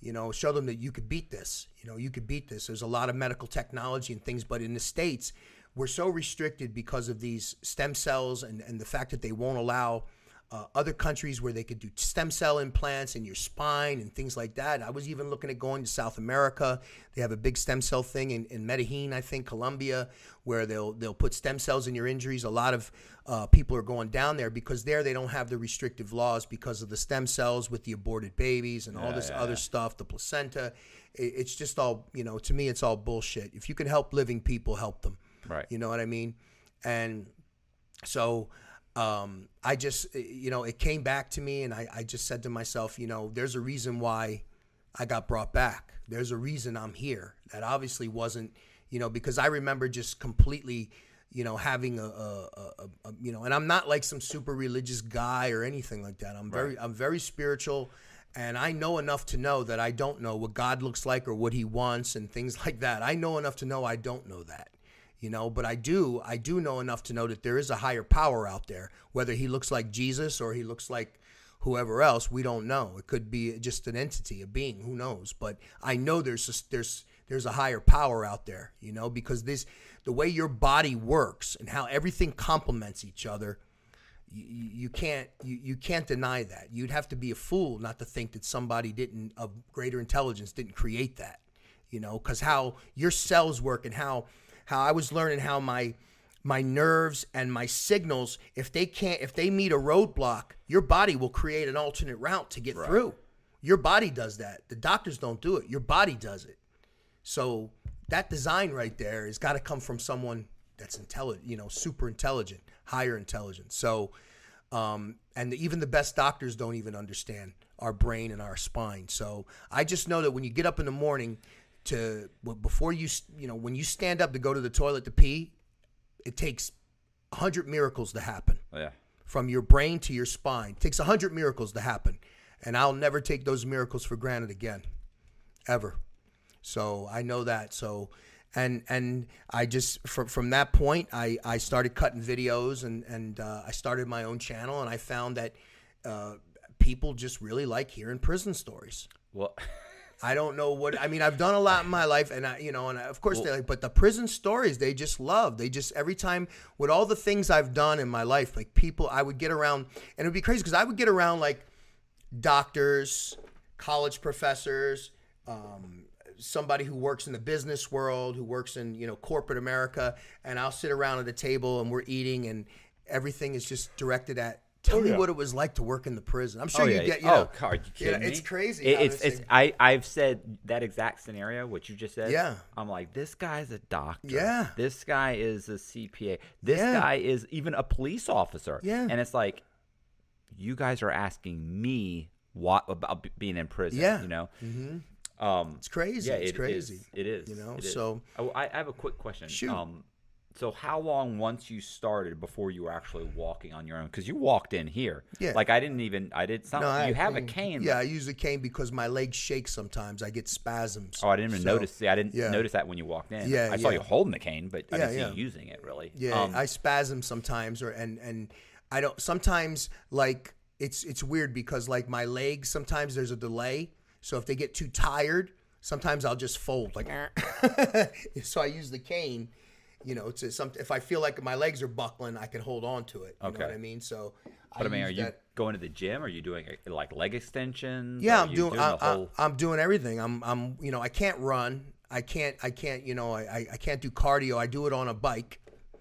you know show them that you could beat this you know you could beat this. There's a lot of medical technology and things but in the states we're so restricted because of these stem cells and, and the fact that they won't allow uh, other countries where they could do stem cell implants in your spine and things like that. I was even looking at going to South America. They have a big stem cell thing in, in Medellin, I think, Colombia, where they'll they'll put stem cells in your injuries. A lot of uh, people are going down there because there they don't have the restrictive laws because of the stem cells with the aborted babies and all this yeah, other yeah. stuff, the placenta. It, it's just all you know. To me, it's all bullshit. If you can help living people, help them. Right. You know what I mean? And so um, I just, you know, it came back to me, and I, I just said to myself, you know, there's a reason why I got brought back. There's a reason I'm here. That obviously wasn't, you know, because I remember just completely, you know, having a, a, a, a you know, and I'm not like some super religious guy or anything like that. I'm very, I'm very spiritual. And I know enough to know that I don't know what God looks like or what He wants and things like that. I know enough to know I don't know that you know but i do i do know enough to know that there is a higher power out there. Whether he looks like jesus or he looks like whoever else we don't know. It could be just an entity a being who knows? But i know there's a, there's there's a higher power out there you know because this the way your body works and how everything complements each other you, you can't you, you can't deny that. You'd have to be a fool not to think that somebody didn't of greater intelligence didn't create that you know because how your cells work and how how I was learning how my my nerves and my signals if they can't if they meet a roadblock your body will create an alternate route to get through. Your body does that. The doctors don't do it. Your body does it. So that design right there has got to come from someone that's intelligent you know super intelligent higher intelligence so um, and even the best doctors don't even understand our brain and our spine. So i just know that when you get up in the morning to before you you know when you stand up to go to the toilet to pee it takes a 100 miracles to happen. Yeah. from your brain to your spine. It takes 100 miracles to happen. And i'll never take those miracles for granted again. Ever. So i know that. So and and i just from from that point i i started cutting videos and and uh, i started my own channel and i found that uh, people just really like hearing prison stories. Well, I don't know what I mean. I've done a lot in my life, and I, you know, and I, of course they like, but the prison stories they just love. They just every time with all the things I've done in my life, like people, I would get around, and it'd be crazy because I would get around like doctors, college professors, um, somebody who works in the business world, who works in you know corporate America, and I'll sit around at a table and we're eating, and everything is just directed at. Tell me what it was like to work in the prison. I'm sure oh, you yeah. get. You oh, know, God, you you know, kidding it's crazy. It- it's it's I I've said that exact scenario what you just said. Yeah. I'm like this guy's a doctor. Yeah. This guy is a CPA. This Yeah. guy is even a police officer. Yeah. And it's like you guys are asking me what about being in prison. Yeah. You know. Mm-hmm. Um, It's crazy. Yeah, it's it crazy. is. It is. You know, is. so- Oh, I, I have a quick question. Shoot. Um, so how long once you started before you were actually walking on your own? Because you walked in here. Yeah. Like I didn't even. I did something. I- you have a cane. Yeah, I use a cane because my legs shake sometimes. I get spasms. Oh, I didn't even So, notice. See, I didn't yeah. notice that when you walked in. Yeah, I saw yeah. you holding the cane, but I didn't see you using it really. Yeah, Um, I spasm sometimes, or and and I don't. Sometimes like it's it's weird because like my legs. Sometimes there's a delay, so if they get too tired, sometimes I'll just fold like. so I use the cane. You know, to some. If I feel like my legs are buckling, I can hold on to it. You know Okay. what I mean? So. but I mean, are you that- going to the gym? Are you doing like leg extensions? Yeah, I'm you doing. I, whole. I, am doing everything. I'm. I'm. You know, I can't run. I can't. I can't. You know, I. I- I can't do cardio. I do it on a bike.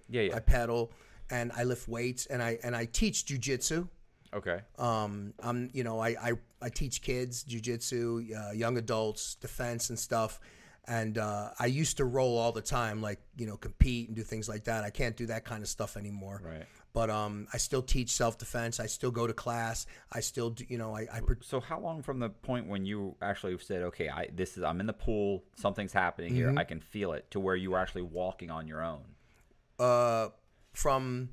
yeah, yeah. I pedal, and I lift weights, and I and I teach jujitsu. okay. Um, I'm. You know, I I, I teach kids jujitsu, uh, young adults, defense and stuff. And uh, I used to roll all the time, like you know, compete and do things like that. I can't do that kind of stuff anymore. Right. But um, I still teach self defense. I still go to class. I still, do, you know, I, I pro- So how long from the point when you actually said, "Okay, I this is I'm in the pool, something's happening Mm-hmm. here, I can feel it," to where you were actually walking on your own? uh, from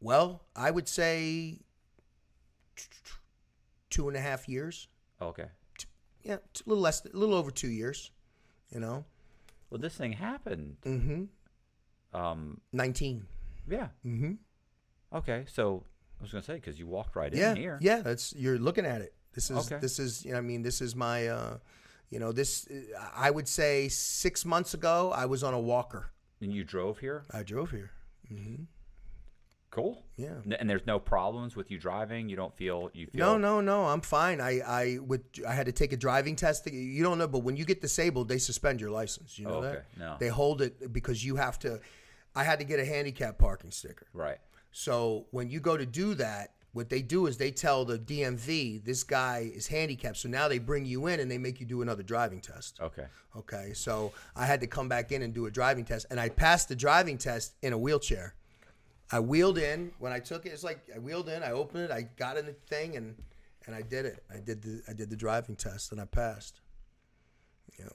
well, I would say two and a half years. Okay. Yeah, a little less, a little over two years. You know, Well, this thing happened. mm-hmm. Um. nineteen. Yeah. Mm-hmm. Okay. So I was gonna say because you walked right Yeah, in here. yeah. That's you're looking at it. This is Okay. this is. You know, I mean, this is my. uh You know, this. I would say six months ago, I was on a walker. And you drove here. I drove here. Cool. Yeah. And there's no problems with you driving. You don't feel you feel. No, no, no. I'm fine. I, I would. I had to take a driving test. You don't know, but when you get disabled, they suspend your license. You know Oh, that? No. They hold it because you have to. I had to get a handicap parking sticker. Right. So when you go to do that, what they do is they tell the DMV this guy is handicapped. So now they bring you in and they make you do another driving test. Okay. Okay. So I had to come back in and do a driving test, and I passed the driving test in a wheelchair. I wheeled in when I took it. It's like I wheeled in, I opened it, I got in the thing, and and I did it. I did the I did the driving test, and I passed. Yeah,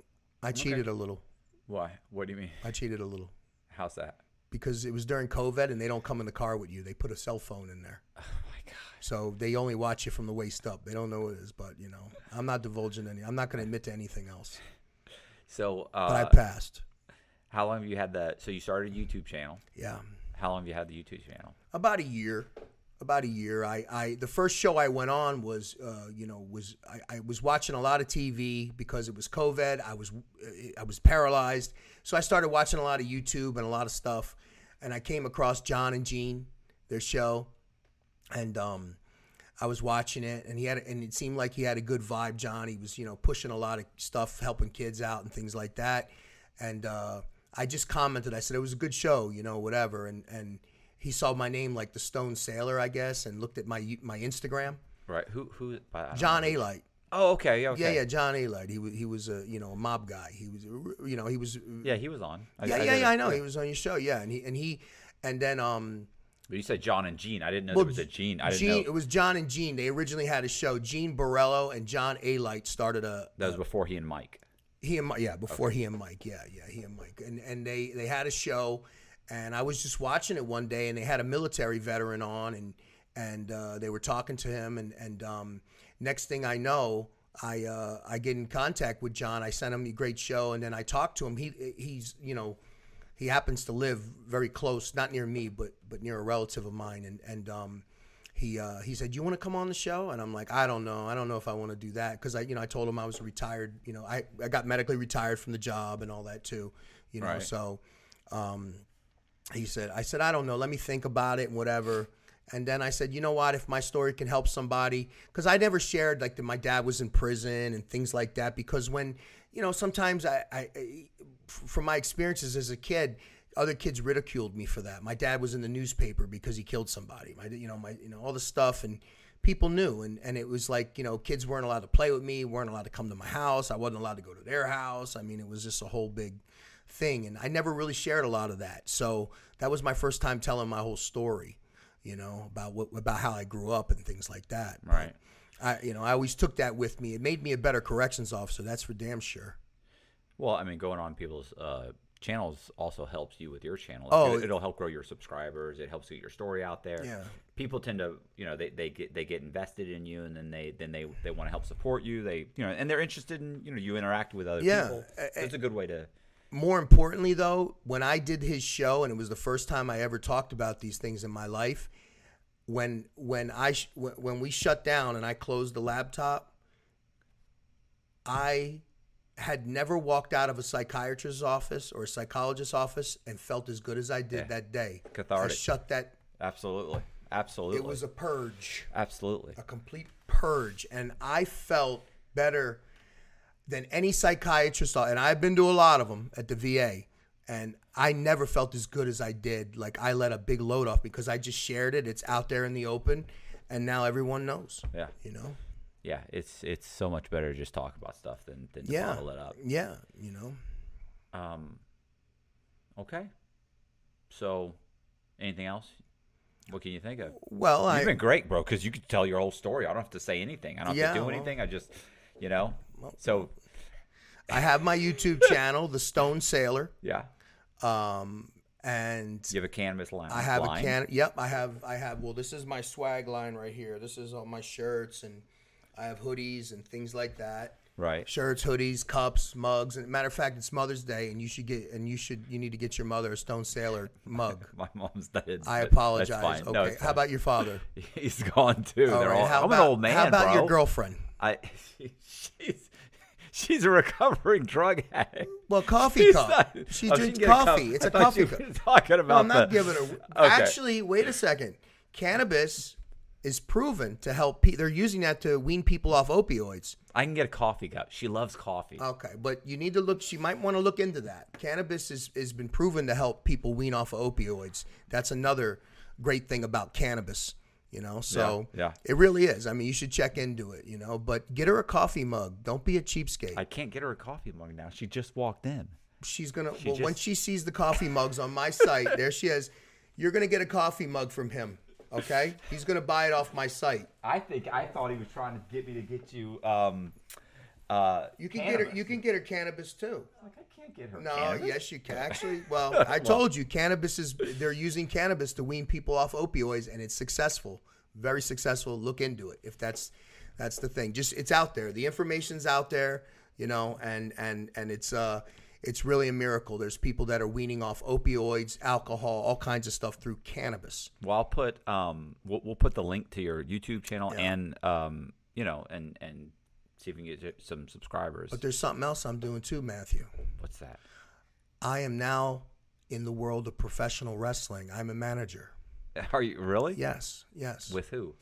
I cheated a little. Why? What do you mean? I cheated a little How's that? because it was during COVID, and they don't come in the car with you. They put a cell phone in there. Oh my god. So they only watch you from the waist up. They don't know what it is, but you know, I'm not divulging any. I'm not going to admit to anything else. So, But I uh, passed. how long have you had the? So you started a YouTube channel. Yeah. How long have you had the YouTube channel? about a year. About a year. I i the first show i went on was uh you know was i, I was watching a lot of tv because it was covid. I was i was paralyzed. So i started watching a lot of youtube and a lot of stuff. And i came across john and jean their show. And um I was watching it, and he had, and it seemed like he had a good vibe. John, he was, you know, pushing a lot of stuff, helping kids out and things like that. And uh, I just commented. I said it was a good show, you know, whatever. And and he saw my name like the Stoned Sailor, I guess, and looked at my my Instagram. Right. Who? Who? John. Alite. Oh, okay. Okay. Yeah, yeah, John Alite. He was he was a you know a mob guy. He was you know he was Yeah, he was on. I, yeah I yeah yeah. I know he was on your show yeah and he and he and then um But you said John and Gene. I didn't know Well, there was a Gene. I didn't Gene, know it was John and Gene. They originally had a show. Gene Borrello and John Alite started a that was before he and Mike. He and Mike, yeah before he and Mike yeah yeah he and Mike. And and they they had a show and I was just watching it one day and they had a military veteran on and and uh, they were talking to him and and um, next thing I know I uh, I get in contact with John I sent him a great show and then I talked to him. He he's you know he happens to live very close not near me but but near a relative of mine and and um, he uh, he said, "You want to come on the show?" And I'm like, "I don't know. I don't know if I want to do that because I, you know, I told him I was retired. You know, I, I got medically retired from the job and all that too. You know, Right. so um, he said, I said, I don't know. Let me think about it and whatever. And then I said, you know what? If my story can help somebody, because I never shared like that my dad was in prison and things like that. Because when, you know, sometimes I, I, I from my experiences as a kid, other kids ridiculed me for that. My dad was in the newspaper because he killed somebody. My, you know, my, you know, all the stuff and people knew. And, and it was like, you know, kids weren't allowed to play with me, weren't allowed to come to my house. I wasn't allowed to go to their house. I mean, it was just a whole big thing. And I never really shared a lot of that. So that was my first time telling my whole story, you know, about what, about how I grew up and things like that. But Right. I, you know, I always took that with me. It made me a better corrections officer. That's for damn sure. Well, I mean, going on people's uh, channels also helps you with your channel. Oh, It, will help grow your subscribers. It helps get your story out there. Yeah. People tend to, you know, they, they get they get invested in you, and then they then they they want to help support you. They, you know, and they're interested in, you know, you interact with other Yeah, people. So it's a good way to. more importantly though when i did his show and it was the first time i ever talked about these things in my life when when i when when we shut down and i closed the laptop i had never walked out of a psychiatrist's office or a psychologist's office and felt as good as i did Yeah. that day Cathartic. i shut that Absolutely. Absolutely. it was a purge absolutely. a complete purge and i felt better than any psychiatrist and i've been to a lot of them at the va and i never felt as good as i did like i let a big load off because i just shared it it's out there in the open and now everyone knows Yeah. you know Yeah. It's it's so much better to just talk about stuff than than to yeah bottle it up. yeah you know Um, okay. So, Anything else? What can you think of? Well, I You've been great, bro, because you could tell your whole story. I don't have to say anything. I don't have Yeah, to do well- anything. I just, you know. So I have my YouTube channel, The Stoned Sailor, yeah, um, and you have a canvas line. I have line. a can. Yep, I have. I have. Well, this is my swag line right here. This is all my shirts, and I have hoodies and things like that. Right. Shirts, hoodies, cups, mugs. And matter of fact, it's Mother's Day, and you should get and you should you need to get your mother a Stoned Sailor mug. My mom's dead. I apologize. Okay. No, how fine. about your father? He's gone too. All They're right, all, how I'm about, an old man, How about bro. your girlfriend? I she's she's a recovering drug addict. Well, coffee She's cup. not- she oh, drinks a coffee. cup. It's I a coffee cup. Talking about No, I'm not the- giving her. Okay. Actually, wait a second. Cannabis is proven to help. Pe- they're using that to wean people off opioids. I can get a coffee cup. She loves coffee. Okay, but you need to look. She might want to look into that. Cannabis is has been proven to help people wean off of opioids. That's another great thing about cannabis. You know, so Yeah, yeah. it really is. I mean, you should check into it. You know, but get her a coffee mug. Don't be a cheapskate. I can't get her a coffee mug now. She just walked in. She's gonna. well, when she sees the coffee mugs on my site, there she is. You're gonna get a coffee mug from him. Okay, he's gonna buy it off my site. I think I thought he was trying to get me to get you. Um, uh, You can get her. You can get her cannabis too. Like I can't get her. No, cannabis. yes, you can. Actually, well, I told you, cannabis is. They're using cannabis to wean people off opioids, and it's successful. Very successful. Look into it if that's that's the thing. Just it's out there. The information's out there, you know, and and and it's uh it's really a miracle. There's people that are weaning off opioids, alcohol, all kinds of stuff through cannabis. Well, I'll put um, we'll, we'll put the link to your YouTube channel and um, you know, and and see if we can get some subscribers. But there's something else I'm doing too, Matthew. What's that? I am now in the world of professional wrestling. I'm a manager. Are you really? Yes, yes. With who?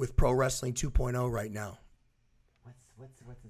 with Pro Wrestling 2.0 right now. What's what's what's his name?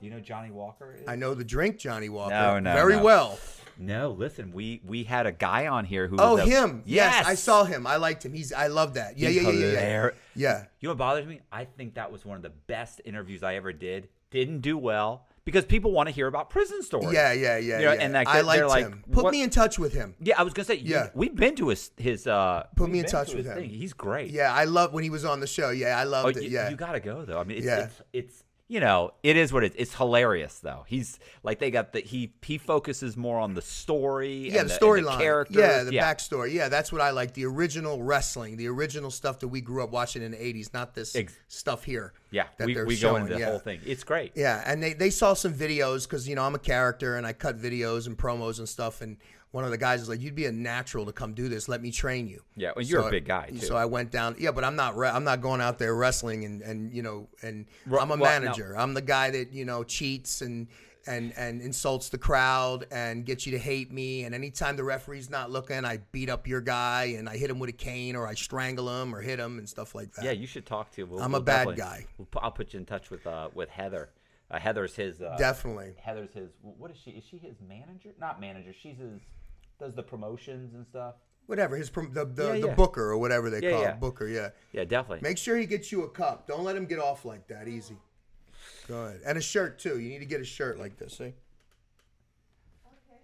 Do you know Johnny Walker? Is? I know the drink Johnny Walker No, no, very no. well. No, listen, we we had a guy on here who. Oh, was a- him. Yes. Yes, I saw him. I liked him. He's I love that. Yeah, He's yeah, yeah, yeah, yeah. You know what bothers me? I think that was one of the best interviews I ever did. Didn't do well because people want to hear about prison stories. Yeah, yeah, yeah, You know, yeah. and like, I liked like, him. Put what- me in touch with him. Yeah, I was gonna say. you- Yeah. we've been to his his. uh Put me in touch to with him. thing. He's great. Yeah, I love when he was on the show. Yeah, I Oh, loved you, it. Yeah. you gotta go though. I mean, it's, Yeah. it's it's you know, it is what it is. It's hilarious though. He's like they got the he he focuses more on the story. yeah, and the and storyline. Yeah, the backstory. Yeah, that's what I like. The original wrestling, the original stuff that we grew up watching in the 80s, not this Ex- stuff here. Yeah, that we, they're we go into the yeah. whole thing. It's great. Yeah, and they, they saw some videos because you know I'm a character and I cut videos and promos and stuff. And one of the guys was like, "You'd be a natural to come do this. Let me train you." Yeah, well, you're a big guy, too. So I went down. Yeah, but I'm not. Re- I'm not going out there wrestling and and you know and I'm a well, no. manager. I'm the guy that you know cheats and. And, and insults the crowd and gets you to hate me. And anytime the referee's not looking, I beat up your guy and I hit him with a cane or I strangle him or hit him and stuff like that. Yeah, you should talk to. We'll, I'm we'll a bad guy. We'll, I'll put you in touch with uh, with Heather. Uh, Heather's his. Uh, Definitely. Heather's his. What is she? Is she his manager? Not manager. She's his. Does the promotions and stuff. Whatever his prom- the the, Yeah, the yeah. booker or whatever they Yeah, call yeah. it, booker. Yeah. Yeah, definitely. Make sure he gets you a cup. Don't let him get off like that. Easy. Go ahead. And a shirt too. You need to get a shirt like this. See.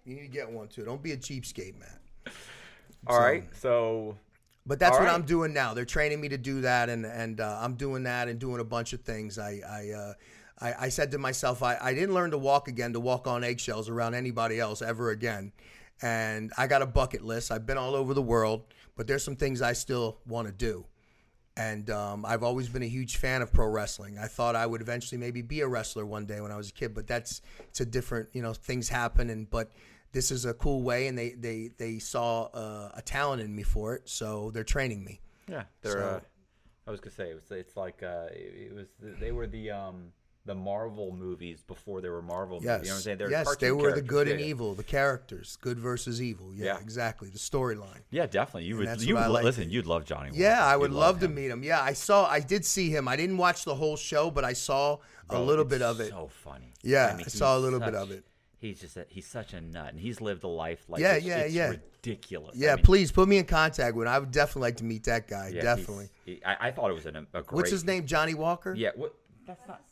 You need to get one too. Don't be a cheapskate, man. All right. So But that's All what right. I'm doing now. They're training me to do that, and and uh, I'm doing that and doing a bunch of things. I I, uh, I I said to myself, I, I didn't learn to walk again to walk on eggshells around anybody else ever again. And I got a bucket list. I've been all over the world, but there's some things I still want to do. And um, I've always been a huge fan of pro wrestling. I thought I would eventually maybe be a wrestler one day when I was a kid, but that's it's a different, you know, things happen. And but this is a cool way, and they they they saw uh, a talent in me for it, so they're training me. yeah, they're. So- uh, I was gonna say it was. It's like uh, it, it was. They were the um the Marvel movies before they were Marvel. Yes, movies. You know what I'm saying? They're yes, they were the good Yeah, and yeah. evil, the characters, good versus evil. Yeah, Yeah. exactly. The storyline. Yeah, definitely. You would. You would like. listen. You'd love Johnny. Walker. Yeah. I would You'd love to meet him. Yeah, I saw, I did see him. I didn't watch the whole show, but I saw a Bro, little bit of it. So funny. Yeah, I he's saw a little bit of it. He's just a, he's such a nut, and he's lived a life like Yeah, it's, yeah, it's yeah. ridiculous. I Yeah, mean, please put me in contact with him. I would definitely like to meet that guy. yeah, definitely. he- I, I thought it was an, a great. What's his name? Johnny Walker. Yeah. What? That's not.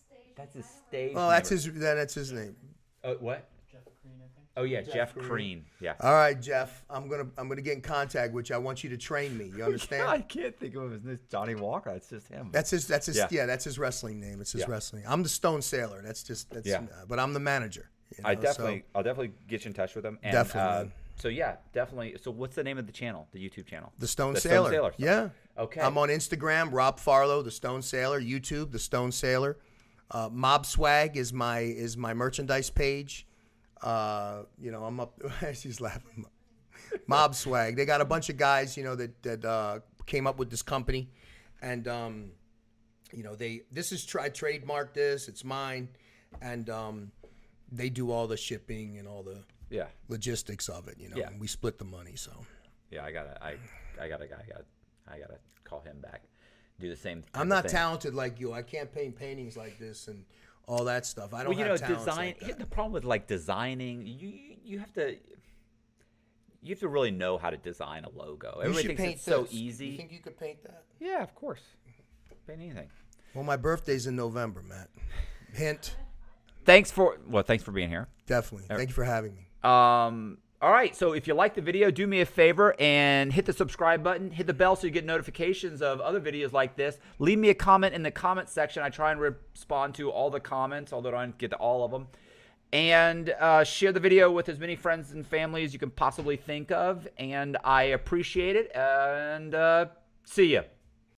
That's his stage. Oh, that's his. Then that's his name. Uh, what? Jeff Crean, I think. Oh yeah, Jeff, Crean. Yeah. All right, Jeff. I'm gonna I'm gonna get in contact with you. I want you to train me. You understand? I can't think of his name. Johnny Walker. That's just him. That's his. That's his. Yeah. Yeah. that's his wrestling name. It's his Yeah. wrestling. I'm the Stoned Sailor. That's just. That's. Yeah. uh, but I'm the manager. you I know, so- definitely, I'll definitely get you in touch with him. And, Definitely, Uh, so yeah, definitely. So what's the name of the channel? The YouTube channel? the Stone The Sailor. Stoned Sailor. Yeah. Okay. I'm on Instagram. Rob Farlow, the Stoned Sailor. YouTube, the Stoned Sailor. Uh, Mob Swag is my is my merchandise page. Uh, you know, I'm up. She's laughing. Mob Swag. They got a bunch of guys, you know, that that uh, came up with this company, and um, you know, they this is try trademark this. It's mine, and um, they do all the shipping and all the Yeah. logistics of it. You know, Yeah. and we split the money. So Yeah. I gotta, I, I gotta, I gotta, I gotta call him back. Do the same. I'm not talented like you. I can't paint paintings like this and all that stuff. I don't Well, you know, design. like the problem with like designing, you you- have to. You have to really know how to design a logo. Everybody thinks paint it's so easy. You think you could paint that? yeah, of course. Paint anything. Well, my birthday's in November, Matt. Hint. Thanks for well, thanks for being here. Definitely. Thank you for having me. Um, all right. So if you like the video, do me a favor and hit the subscribe button, hit the bell so you get notifications of other videos like this. Leave me a comment in the comment section. I try and respond to all the comments, although I don't get to all of them. And uh, share the video with as many friends and family as you can possibly think of. And I appreciate it. And uh, see ya.